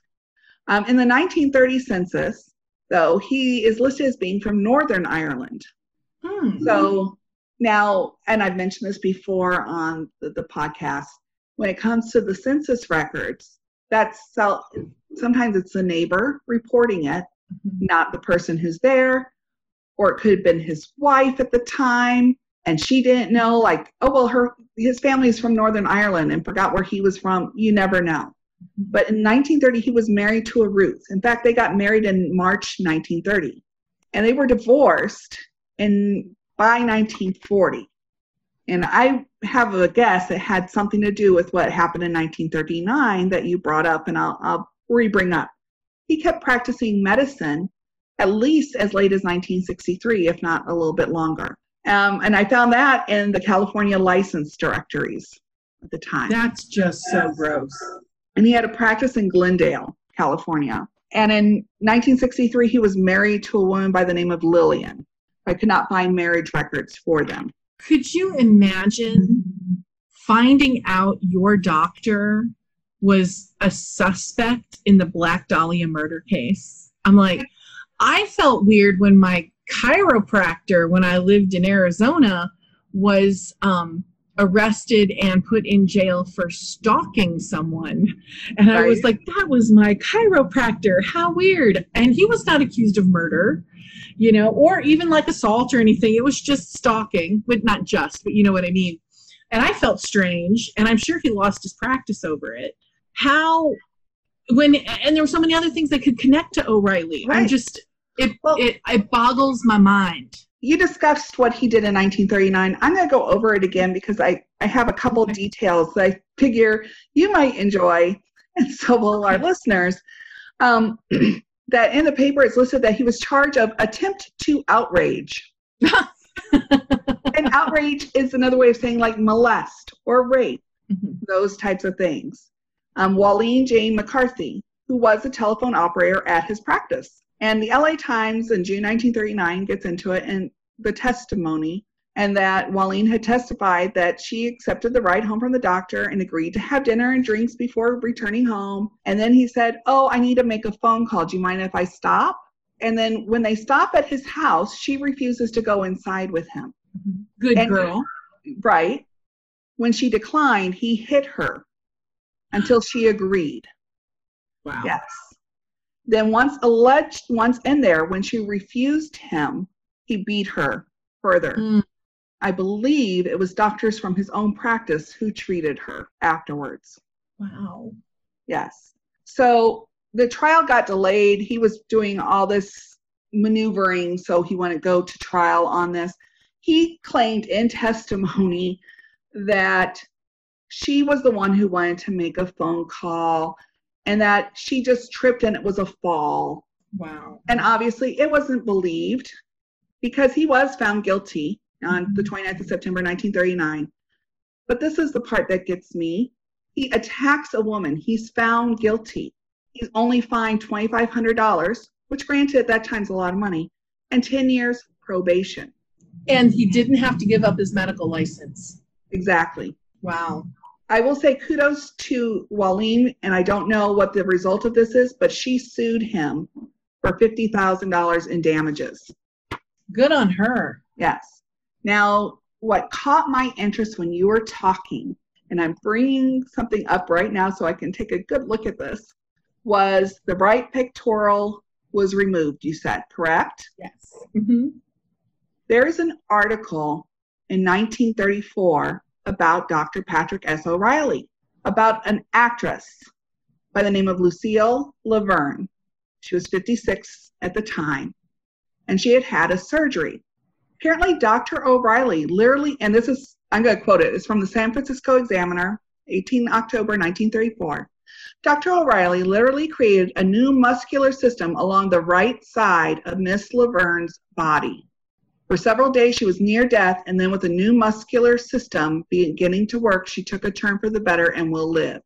Um, in the 1930 census, though, he is listed as being from Northern Ireland. Hmm. So now, and I've mentioned this before on the, the podcast, when it comes to the census records, that's sometimes it's the neighbor reporting it, mm-hmm. not the person who's there, or it could have been his wife at the time and she didn't know like oh well her his family's from northern ireland and forgot where he was from you never know but in 1930 he was married to a ruth in fact they got married in march 1930 and they were divorced in by by 1940. And I have a guess it had something to do with what happened in 1939 that you brought up, and I'll, I'll re bring up. He kept practicing medicine at least as late as 1963, if not a little bit longer. Um, and I found that in the California license directories at the time. That's just so gross. And he had a practice in Glendale, California. And in 1963, he was married to a woman by the name of Lillian. I could not find marriage records for them. Could you imagine finding out your doctor was a suspect in the Black Dahlia murder case? I'm like, I felt weird when my chiropractor, when I lived in Arizona, was um, arrested and put in jail for stalking someone. And right. I was like, that was my chiropractor. How weird. And he was not accused of murder, you know, or even like assault or anything. It was just stalking, but not just, but you know what I mean. And I felt strange. And I'm sure he lost his practice over it. How, when, and there were so many other things that could connect to O'Reilly. Right. I'm just, it, well, it, it boggles my mind you discussed what he did in 1939. I'm going to go over it again because I, I have a couple okay. details that I figure you might enjoy, and so will our listeners. Um, <clears throat> that in the paper it's listed that he was charged of attempt to outrage. <laughs> and outrage is another way of saying like molest or rape, mm-hmm. those types of things. Um, Wallene Jane McCarthy, who was a telephone operator at his practice. And the LA Times in June 1939 gets into it and the testimony, and that Wallene had testified that she accepted the ride home from the doctor and agreed to have dinner and drinks before returning home. And then he said, Oh, I need to make a phone call. Do you mind if I stop? And then when they stop at his house, she refuses to go inside with him. Good and, girl. Right. When she declined, he hit her until she agreed. Wow. Yes. Then once alleged, once in there, when she refused him, he beat her further. Mm. I believe it was doctors from his own practice who treated her afterwards. Wow. Yes. So the trial got delayed. He was doing all this maneuvering, so he wanted to go to trial on this. He claimed in testimony that she was the one who wanted to make a phone call and that she just tripped and it was a fall. Wow. And obviously it wasn't believed because he was found guilty on the 29th mm-hmm. of September 1939. But this is the part that gets me. He attacks a woman. He's found guilty. He's only fined $2,500, which granted at that time's a lot of money, and 10 years probation. And he didn't have to give up his medical license. Exactly. Wow. I will say kudos to Wallene, and I don't know what the result of this is, but she sued him for $50,000 in damages. Good on her. Yes. Now, what caught my interest when you were talking, and I'm bringing something up right now so I can take a good look at this, was the right pectoral was removed, you said, correct? Yes. Mm-hmm. There is an article in 1934 about Dr. Patrick S. O'Reilly, about an actress by the name of Lucille La Verne. She was 56 at the time, and she had had a surgery. Apparently, Dr. O'Reilly literally, and this is, I'm going to quote it, it's from the San Francisco Examiner, 18 October 1934. Dr. O'Reilly literally created a new muscular system along the right side of Miss La Verne's body. For several days, she was near death, and then, with a new muscular system beginning to work, she took a turn for the better and will live.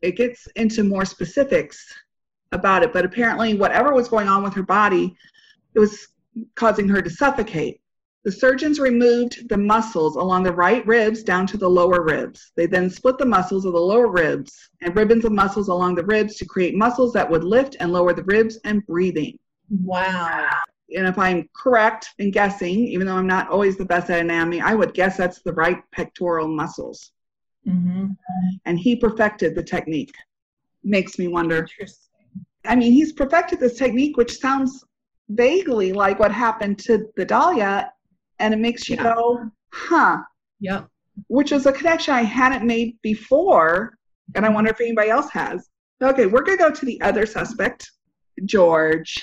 It gets into more specifics about it, but apparently, whatever was going on with her body, it was causing her to suffocate. The surgeons removed the muscles along the right ribs down to the lower ribs. They then split the muscles of the lower ribs and ribbons of muscles along the ribs to create muscles that would lift and lower the ribs and breathing. Wow and if I'm correct in guessing, even though I'm not always the best at anatomy, I would guess that's the right pectoral muscles. Mm-hmm. And he perfected the technique. Makes me wonder. I mean, he's perfected this technique, which sounds vaguely like what happened to the Dahlia, and it makes you yeah. go, huh. Yep. Which is a connection I hadn't made before, and I wonder if anybody else has. Okay, we're going to go to the other suspect, George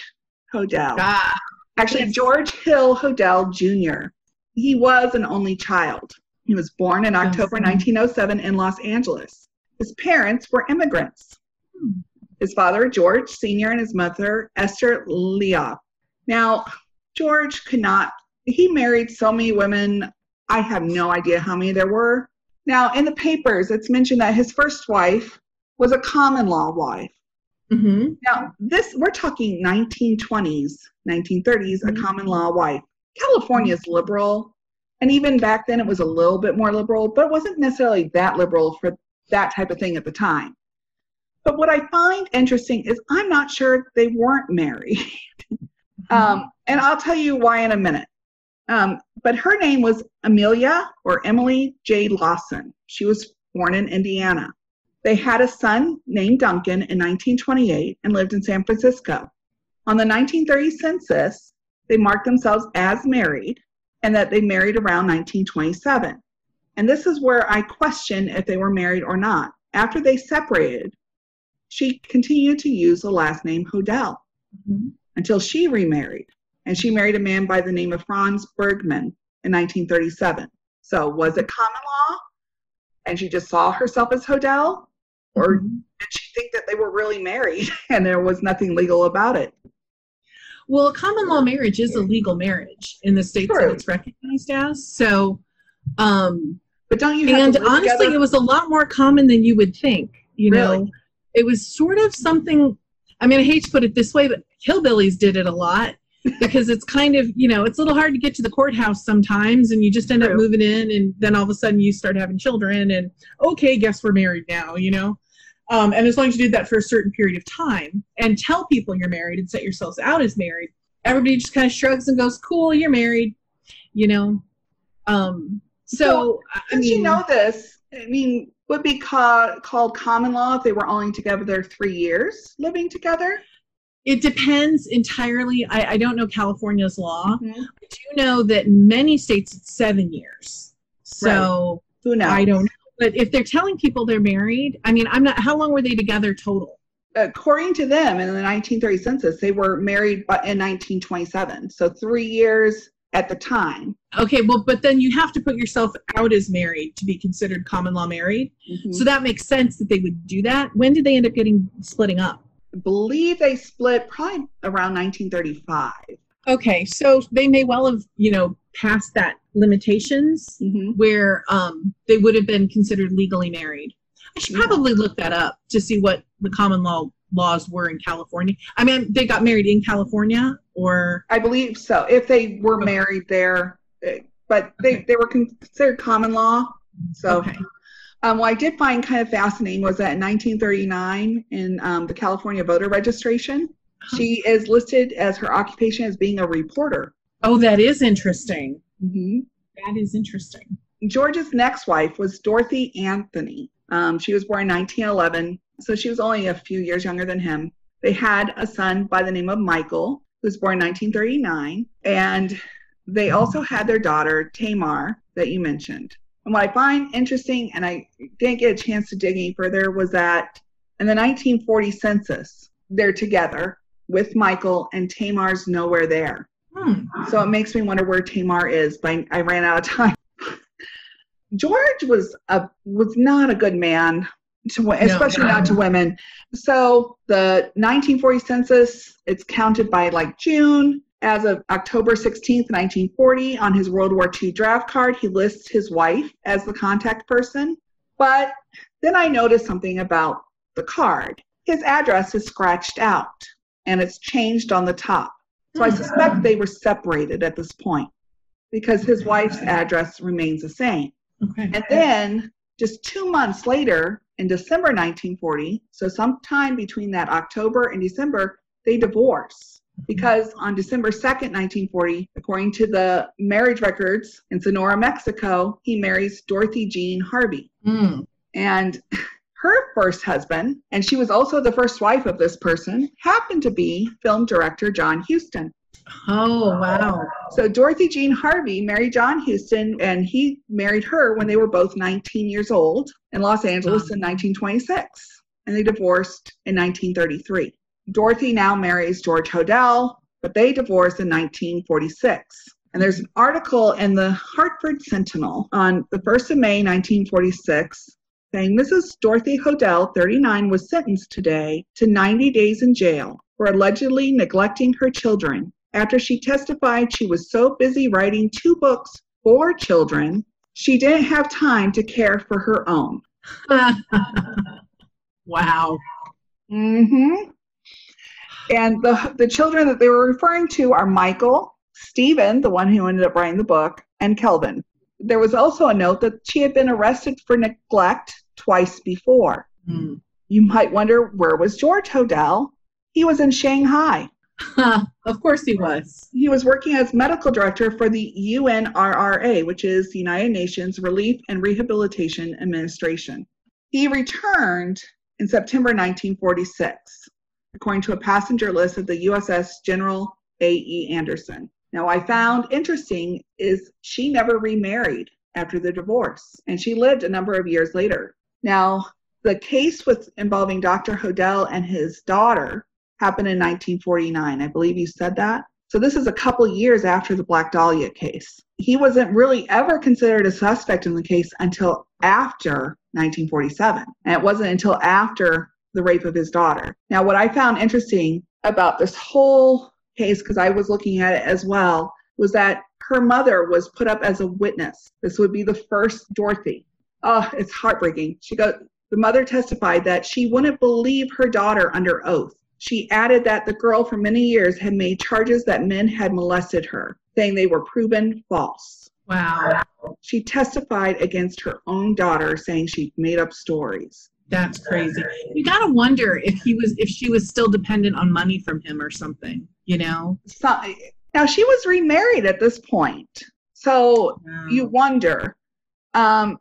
Hodel. Ah. Actually, George Hill Hodel Jr. he was an only child. He was born in October 1907 in Los Angeles. His parents were immigrants. His father, George Sr., and his mother, Esther Leah. Now, George could not, he married so many women. I have no idea how many there were. Now, in the papers, it's mentioned that his first wife was a common law wife. Mm-hmm. Now, this, we're talking 1920s, 1930s, mm-hmm. a common law wife. California is liberal. And even back then, it was a little bit more liberal, but it wasn't necessarily that liberal for that type of thing at the time. But what I find interesting is I'm not sure they weren't married. <laughs> Mm-hmm. um, and I'll tell you why in a minute. Um, but her name was Amelia or Emily J. Lawson. She was born in Indiana. They had a son named Duncan in 1928 and lived in San Francisco. On the 1930 census, they marked themselves as married and that they married around 1927. And this is where I question if they were married or not. After they separated, she continued to use the last name Hodel mm-hmm. until she remarried. And she married a man by the name of Franz Bergman in 1937. So was it common law? And she just saw herself as Hodel? Or mm-hmm. did she think that they were really married <laughs> and there was nothing legal about it? Well, a common law marriage is a legal marriage in the states True. that it's recognized as. So, um, but don't you? and honestly, together? it was a lot more common than you would think. You really? know, it was sort of something. I mean, I hate to put it this way, but hillbillies did it a lot <laughs> because it's kind of you know it's a little hard to get to the courthouse sometimes, and you just end True. up moving in, and then all of a sudden you start having children, and okay, guess we're married now. You know. Um, and as long as you did that for a certain period of time and tell people you're married and set yourselves out as married, everybody just kind of shrugs and goes, "Cool, you're married," you know. Um, so, I mean, you know this, I mean, would be called called common law if they were only together three years living together. It depends entirely. I, I don't know California's law. Mm-hmm. I do know that many states it's seven years. So right. who knows? I don't know. But if they're telling people they're married, I mean, I'm not. How long were they together total? According to them, in the 1930 census, they were married in 1927. So three years at the time. Okay, well, but then you have to put yourself out as married to be considered common law married. Mm-hmm. So that makes sense that they would do that. When did they end up getting splitting up? I believe they split probably around 1935. Okay, so they may well have, you know, passed that limitations mm-hmm. where um, they would have been considered legally married. I should probably look that up to see what the common law laws were in California. I mean, they got married in California, or I believe so. If they were okay. married there, eh, but they okay. they were considered common law. So, okay. um, what I did find kind of fascinating was that in 1939, in um, the California voter registration, she is listed as her occupation as being a reporter. Oh, that is interesting. Mm-hmm. That is interesting. George's next wife was Dorothy Anthony. Um, she was born in 1911, so she was only a few years younger than him. They had a son by the name of Michael, who was born in 1939, and they also had their daughter Tamar that you mentioned. And what I find interesting, and I didn't get a chance to dig any further, was that in the 1940 census, they're together with Michael, and Tamar's nowhere there. Hmm. So it makes me wonder where Tamar is, but I ran out of time. <laughs> George was a was not a good man to especially no, no. not to women. So the 1940 census, it's counted by like June. As of October 16th, 1940, on his World War II draft card, he lists his wife as the contact person. But then I noticed something about the card. His address is scratched out and it's changed on the top. So I suspect they were separated at this point because his wife's address remains the same. Okay. And then just two months later, in December 1940, so sometime between that October and December, they divorce. Because on December 2nd, 1940, according to the marriage records in Sonora, Mexico, he marries Dorothy Jean Harvey. Mm. And her first husband, and she was also the first wife of this person, happened to be film director John Huston. Oh, wow. So Dorothy Jean Harvey married John Huston, and he married her when they were both 19 years old in Los Angeles in 1926. And they divorced in 1933. Dorothy now marries George Hodel, but they divorced in 1946. And there's an article in the Hanford Sentinel on the 1st of May, 1946, saying Mrs. Dorothy Hodel, 39, was sentenced today to 90 days in jail for allegedly neglecting her children after she testified she was so busy writing two books for children, she didn't have time to care for her own. <laughs> wow. Mm-hmm. And the the children that they were referring to are Michael, Stephen, the one who ended up writing the book, and Kelvin. There was also a note that she had been arrested for neglect twice before. Mm. You might wonder where was George Hodel? He was in Shanghai. <laughs> of course he was. He was working as medical director for the UNRRA, which is the United Nations Relief and Rehabilitation Administration. He returned in September 1946, according to a passenger list of the USS General A.E. Anderson. Now, I found interesting is she never remarried after the divorce, and she lived a number of years later. Now, the case with involving Dr. Hodel and his daughter happened in 1949. I believe you said that. So this is a couple years after the Black Dahlia case. He wasn't really ever considered a suspect in the case until after 1947. And it wasn't until after the rape of his daughter. Now, what I found interesting about this whole case, because I was looking at it as well, was that her mother was put up as a witness. This would be the first Dorothy. Oh, it's heartbreaking. She goes, the mother testified that she wouldn't believe her daughter under oath. She added that the girl for many years had made charges that men had molested her, saying they were proven false. Wow. She testified against her own daughter, saying she made up stories. That's crazy. You gotta wonder if he was, if she was still dependent on money from him or something. You know. So, now she was remarried at this point, so wow. you wonder. Um,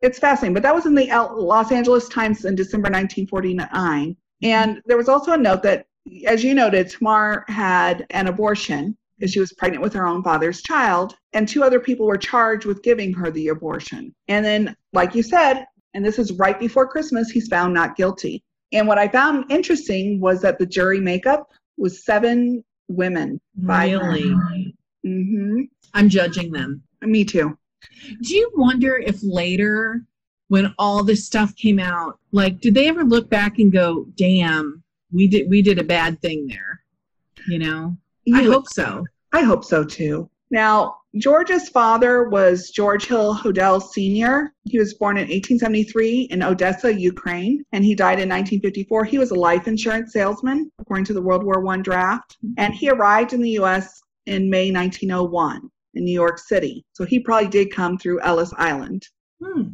it's fascinating, but that was in the Los Angeles Times in December 1949. And there was also a note that, as you noted, Tamar had an abortion because she was pregnant with her own father's child, and two other people were charged with giving her the abortion. And then, like you said, and this is right before Christmas, he's found not guilty. And what I found interesting was that the jury makeup was seven women. Really? Mm-hmm. I'm judging them. Me too. Do you wonder if later when all this stuff came out like did they ever look back and go damn we did we did a bad thing there you know? You i hope so. I hope so too. Now george's father was george hill hodel sr he was born in 1873 in odessa ukraine and he died in 1954 he was a life insurance salesman according to the world war one draft and he arrived in the us in may 1901 in new york city so he probably did come through ellis island hmm.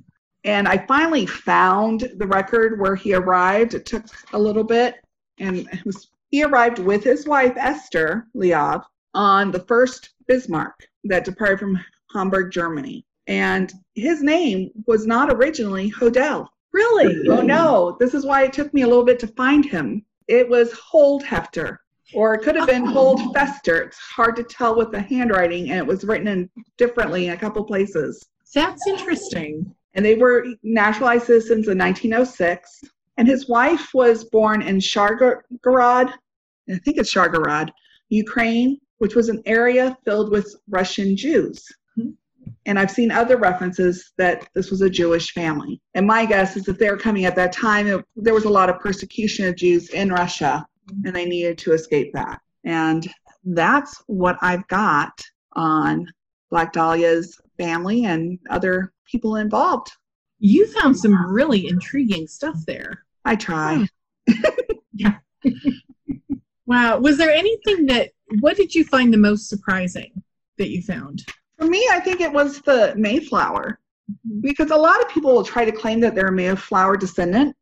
And I finally found the record where he arrived. It took a little bit, and it was he arrived with his wife Esther Leov on the Fürst Bismarck that departed from Hamburg, Germany. And his name was not originally Hodel. Really? Oh no! This is why it took me a little bit to find him. It was Holdhefter, or it could have been hold fester It's hard to tell with the handwriting, and it was written in differently in a couple places. That's interesting and they were naturalized citizens in 1906. And his wife was born in Shargorod, I think it's Shargorod, Ukraine, which was an area filled with Russian Jews. Mm-hmm. And I've seen other references that this was a Jewish family. And my guess is that they were coming at that time, it, there was a lot of persecution of Jews in Russia. And they needed to escape that. And that's what I've got on Black Dahlia's family and other people involved. You found some really intriguing stuff there. I try. yeah. <laughs> wow. Was there anything that, what did you find the most surprising that you found? For me, I think it was the Mayflower. Mm-hmm. Because a lot of people will try to claim that they're a Mayflower descendant,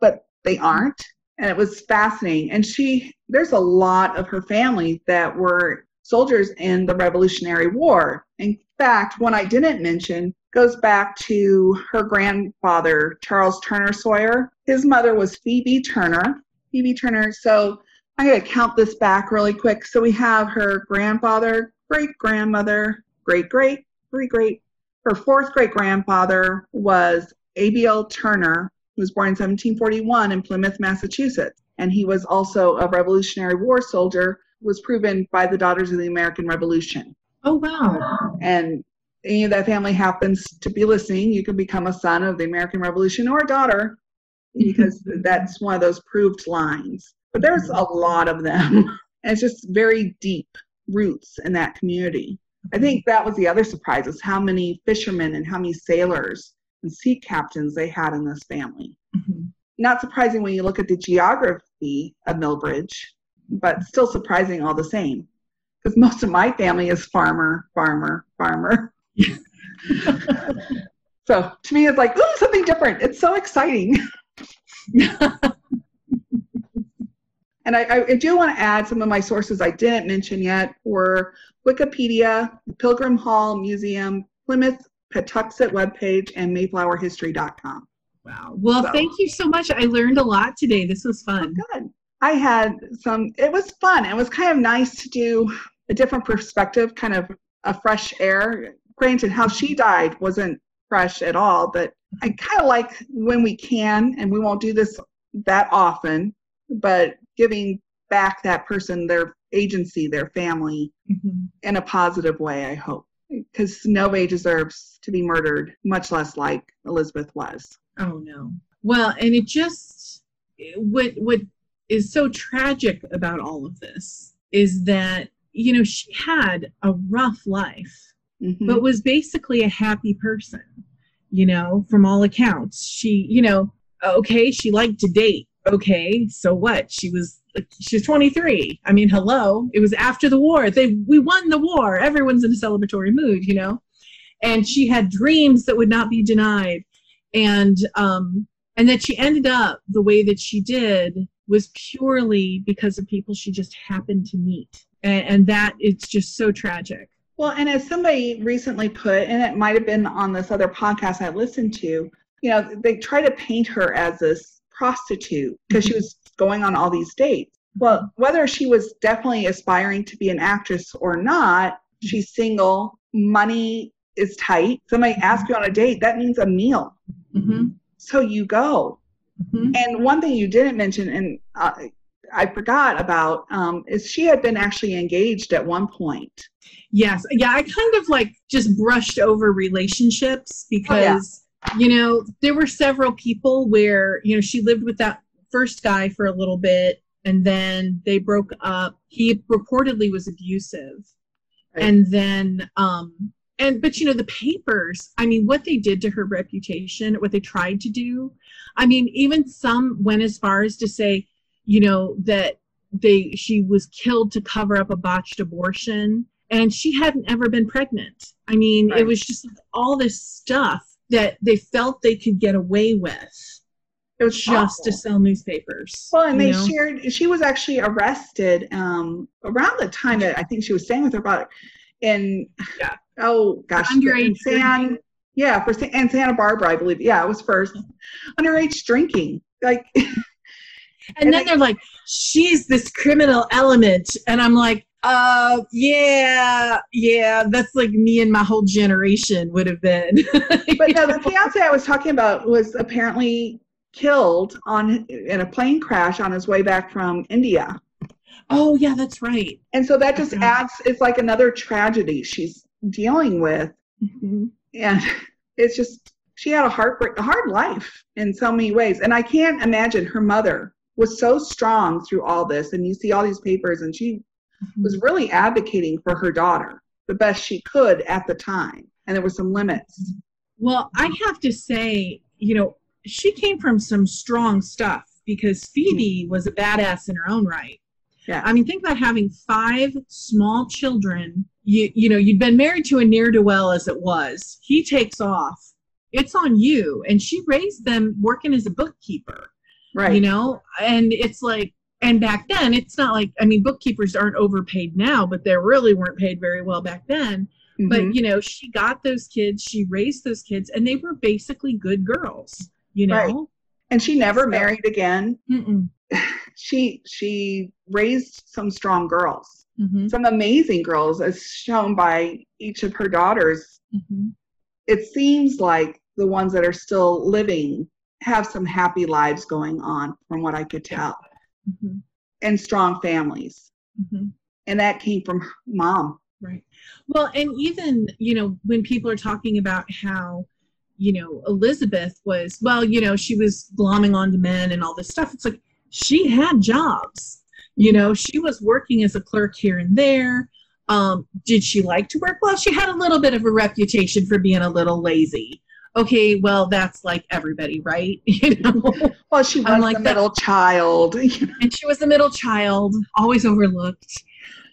but they aren't. And it was fascinating. And she, there's a lot of her family that were soldiers in the Revolutionary War. In fact, one I didn't mention goes back to her grandfather, Charles Turner Sawyer. His mother was Phoebe Turner. Phoebe Turner. So I'm going to count this back really quick. So we have her grandfather, great grandmother, great great, great great. Her fourth great grandfather was A.B.L. Turner, who was born in 1741 in Plymouth, Massachusetts. And he was also a Revolutionary War soldier, was proven by the Daughters of the American Revolution. Oh, wow. And any of that family happens to be listening, you can become a son of the American Revolution or a daughter <laughs> because that's one of those proved lines. But there's a lot of them. <laughs> And it's just very deep roots in that community. I think that was the other surprise is how many fishermen and how many sailors and sea captains they had in this family. Mm-hmm. Not surprising when you look at the geography of Milbridge, but still surprising all the same. Because most of my family is farmer, farmer, farmer. <laughs> so to me, it's like, ooh, something different. It's so exciting. <laughs> and I, I, do want to add some of my sources I didn't mention yet were Wikipedia, Pilgrim Hall Museum, Plymouth Patuxent webpage, and MayflowerHistory.com. Wow. Well, so. thank you so much. I learned a lot today. This was fun. Oh, good. I had some, it was fun. It was kind of nice to do a different perspective, kind of a fresh air. Granted, how she died wasn't fresh at all, but I kind of like when we can, and we won't do this that often, but giving back that person their agency, their family, mm-hmm. in a positive way, I hope. Because nobody deserves to be murdered, much less like Elizabeth was. Oh, no. Well, and it just, what, what is so tragic about all of this is that, you know, she had a rough life, mm-hmm. but was basically a happy person, you know, from all accounts. She, you know, okay, she liked to date. Okay, so what? She was she was 23. I mean, hello. It was after the war. They we won the war. Everyone's in a celebratory mood, you know. And she had dreams that would not be denied. And um and that she ended up the way that she did was purely because of people she just happened to meet. And, and that it's just so tragic. Well, and as somebody recently put, and it might have been on this other podcast I listened to, you know, they try to paint her as this prostitute because she mm-hmm. was going on all these dates. Well, whether she was definitely aspiring to be an actress or not, she's single, money is tight. Somebody asks you on a date, that means a meal. Mm-hmm. So you go. Mm-hmm. And one thing you didn't mention, and uh, I forgot about, um, is she had been actually engaged at one point. Yes. Yeah. I kind of like just brushed over relationships because, oh, yeah. you know, there were several people where, you know, she lived with that first guy for a little bit and then they broke up. He reportedly was abusive. Right. And then um and but you know the papers i mean what they did to her reputation what they tried to do i mean even some went as far as to say you know that they she was killed to cover up a botched abortion and she hadn't ever been pregnant i mean right. it was just all this stuff that they felt they could get away with it was just awful. to sell newspapers. Well, and they know? shared. She was actually arrested um, around the time that I think she was staying with her brother in. Yeah. Oh gosh, underage San, Yeah, for and Santa Barbara, I believe. Yeah, it was first underage drinking. Like. and, <laughs> and then I, they're like, "She's this criminal element," and I'm like, uh yeah yeah that's like me and my whole generation would have been <laughs> but no the <laughs> fiance i was talking about was apparently killed on in a plane crash on his way back from India. Oh yeah, that's right. And so that just adds it's like another tragedy she's dealing with. Mm-hmm. And it's just she had a heartbreak a hard life in so many ways. And I can't imagine her mother was so strong through all this and you see all these papers and she mm-hmm. was really advocating for her daughter the best she could at the time. And there were some limits. Well, I have to say, you know, she came from some strong stuff because Phoebe was a badass in her own right. Yeah. I mean, think about having five small children. You you know, you'd been married to a near do well as it was. He takes off. It's on you. And she raised them working as a bookkeeper. Right. You know, and it's like and back then it's not like I mean bookkeepers aren't overpaid now, but they really weren't paid very well back then. Mm-hmm. But you know, she got those kids, she raised those kids, and they were basically good girls you know right. and she never so, married again mm-mm. <laughs> she she raised some strong girls mm-hmm. some amazing girls as shown by each of her daughters mm-hmm. it seems like the ones that are still living have some happy lives going on from what i could tell mm-hmm. and strong families mm-hmm. and that came from mom Right. Well, and even, you know, when people are talking about how, you know, Elizabeth was, well, you know, she was glomming onto men and all this stuff, it's like she had jobs. You know, she was working as a clerk here and there. Um, did she like to work? Well, she had a little bit of a reputation for being a little lazy. Okay, well, that's like everybody, right? <laughs> You know. well, she was like the middle child, <laughs> and she was the middle child, always overlooked.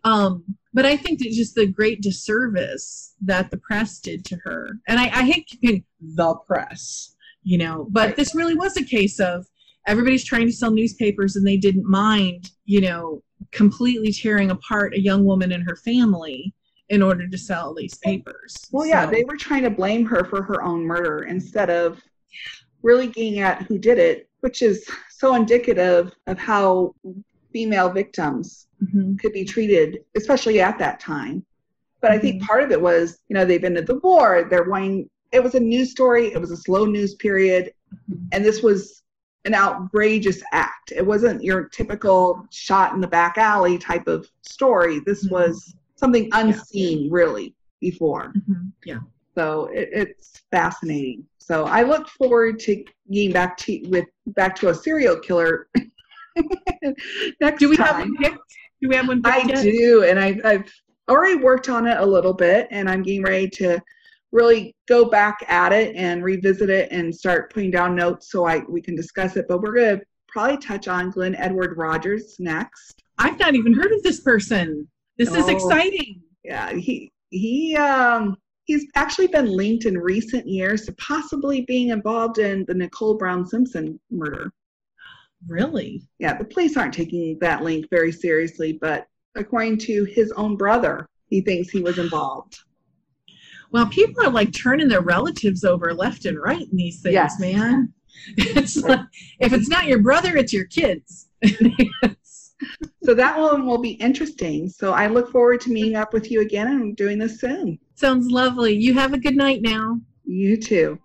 Um, but I think it's just the great disservice that the press did to her, and I, I hate keeping the press, you know. But right. this really was a case of everybody's trying to sell newspapers, and they didn't mind, you know, completely tearing apart a young woman and her family in order to sell these papers. Well, yeah, so. they were trying to blame her for her own murder instead of really getting at who did it, which is so indicative of how female victims mm-hmm. could be treated, especially at that time. But mm-hmm. I think mm-hmm. part of it was, you know, they've been at the war, they're wanting, it was a news story, it was a slow news period, mm-hmm. and this was an outrageous act. It wasn't your typical shot in the back alley type of story. This mm-hmm. was something unseen, yeah. really, before. Yeah. So it, it's fascinating. So I look forward to getting back to with back to a serial killer <laughs> next do we time. have picked? Do we have one I yet? do, and I, I've already worked on it a little bit, and I'm getting ready to really go back at it and revisit it and start putting down notes so I we can discuss it. But we're gonna probably touch on Glenn Edward Rogers next. I've not even heard of this person. This oh, is exciting. Yeah, he he um he's actually been linked in recent years to possibly being involved in the Nicole Brown Simpson murder. Really? Yeah, the police aren't taking that link very seriously, but according to his own brother, he thinks he was involved. Well, people are like turning their relatives over left and right in these things, yes. man. <laughs> It's like, if it's not your brother, it's your kids. <laughs> so that one will be interesting. So I look forward to meeting up with you again and doing this soon. Sounds lovely. You have a good night now. You too.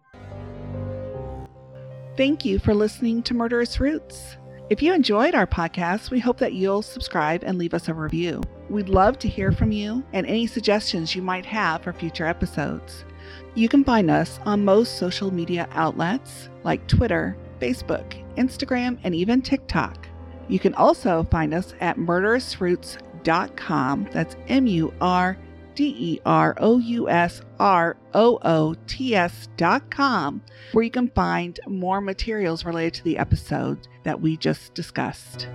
Thank you for listening to Murderous Roots. If you enjoyed our podcast, we hope that you'll subscribe and leave us a review. We'd love to hear from you and any suggestions you might have for future episodes. You can find us on most social media outlets like Twitter, Facebook, Instagram, and even TikTok. You can also find us at murderousroots.com. That's M U R D E R O U S R O O T S dot com, where you can find more materials related to the episode that we just discussed.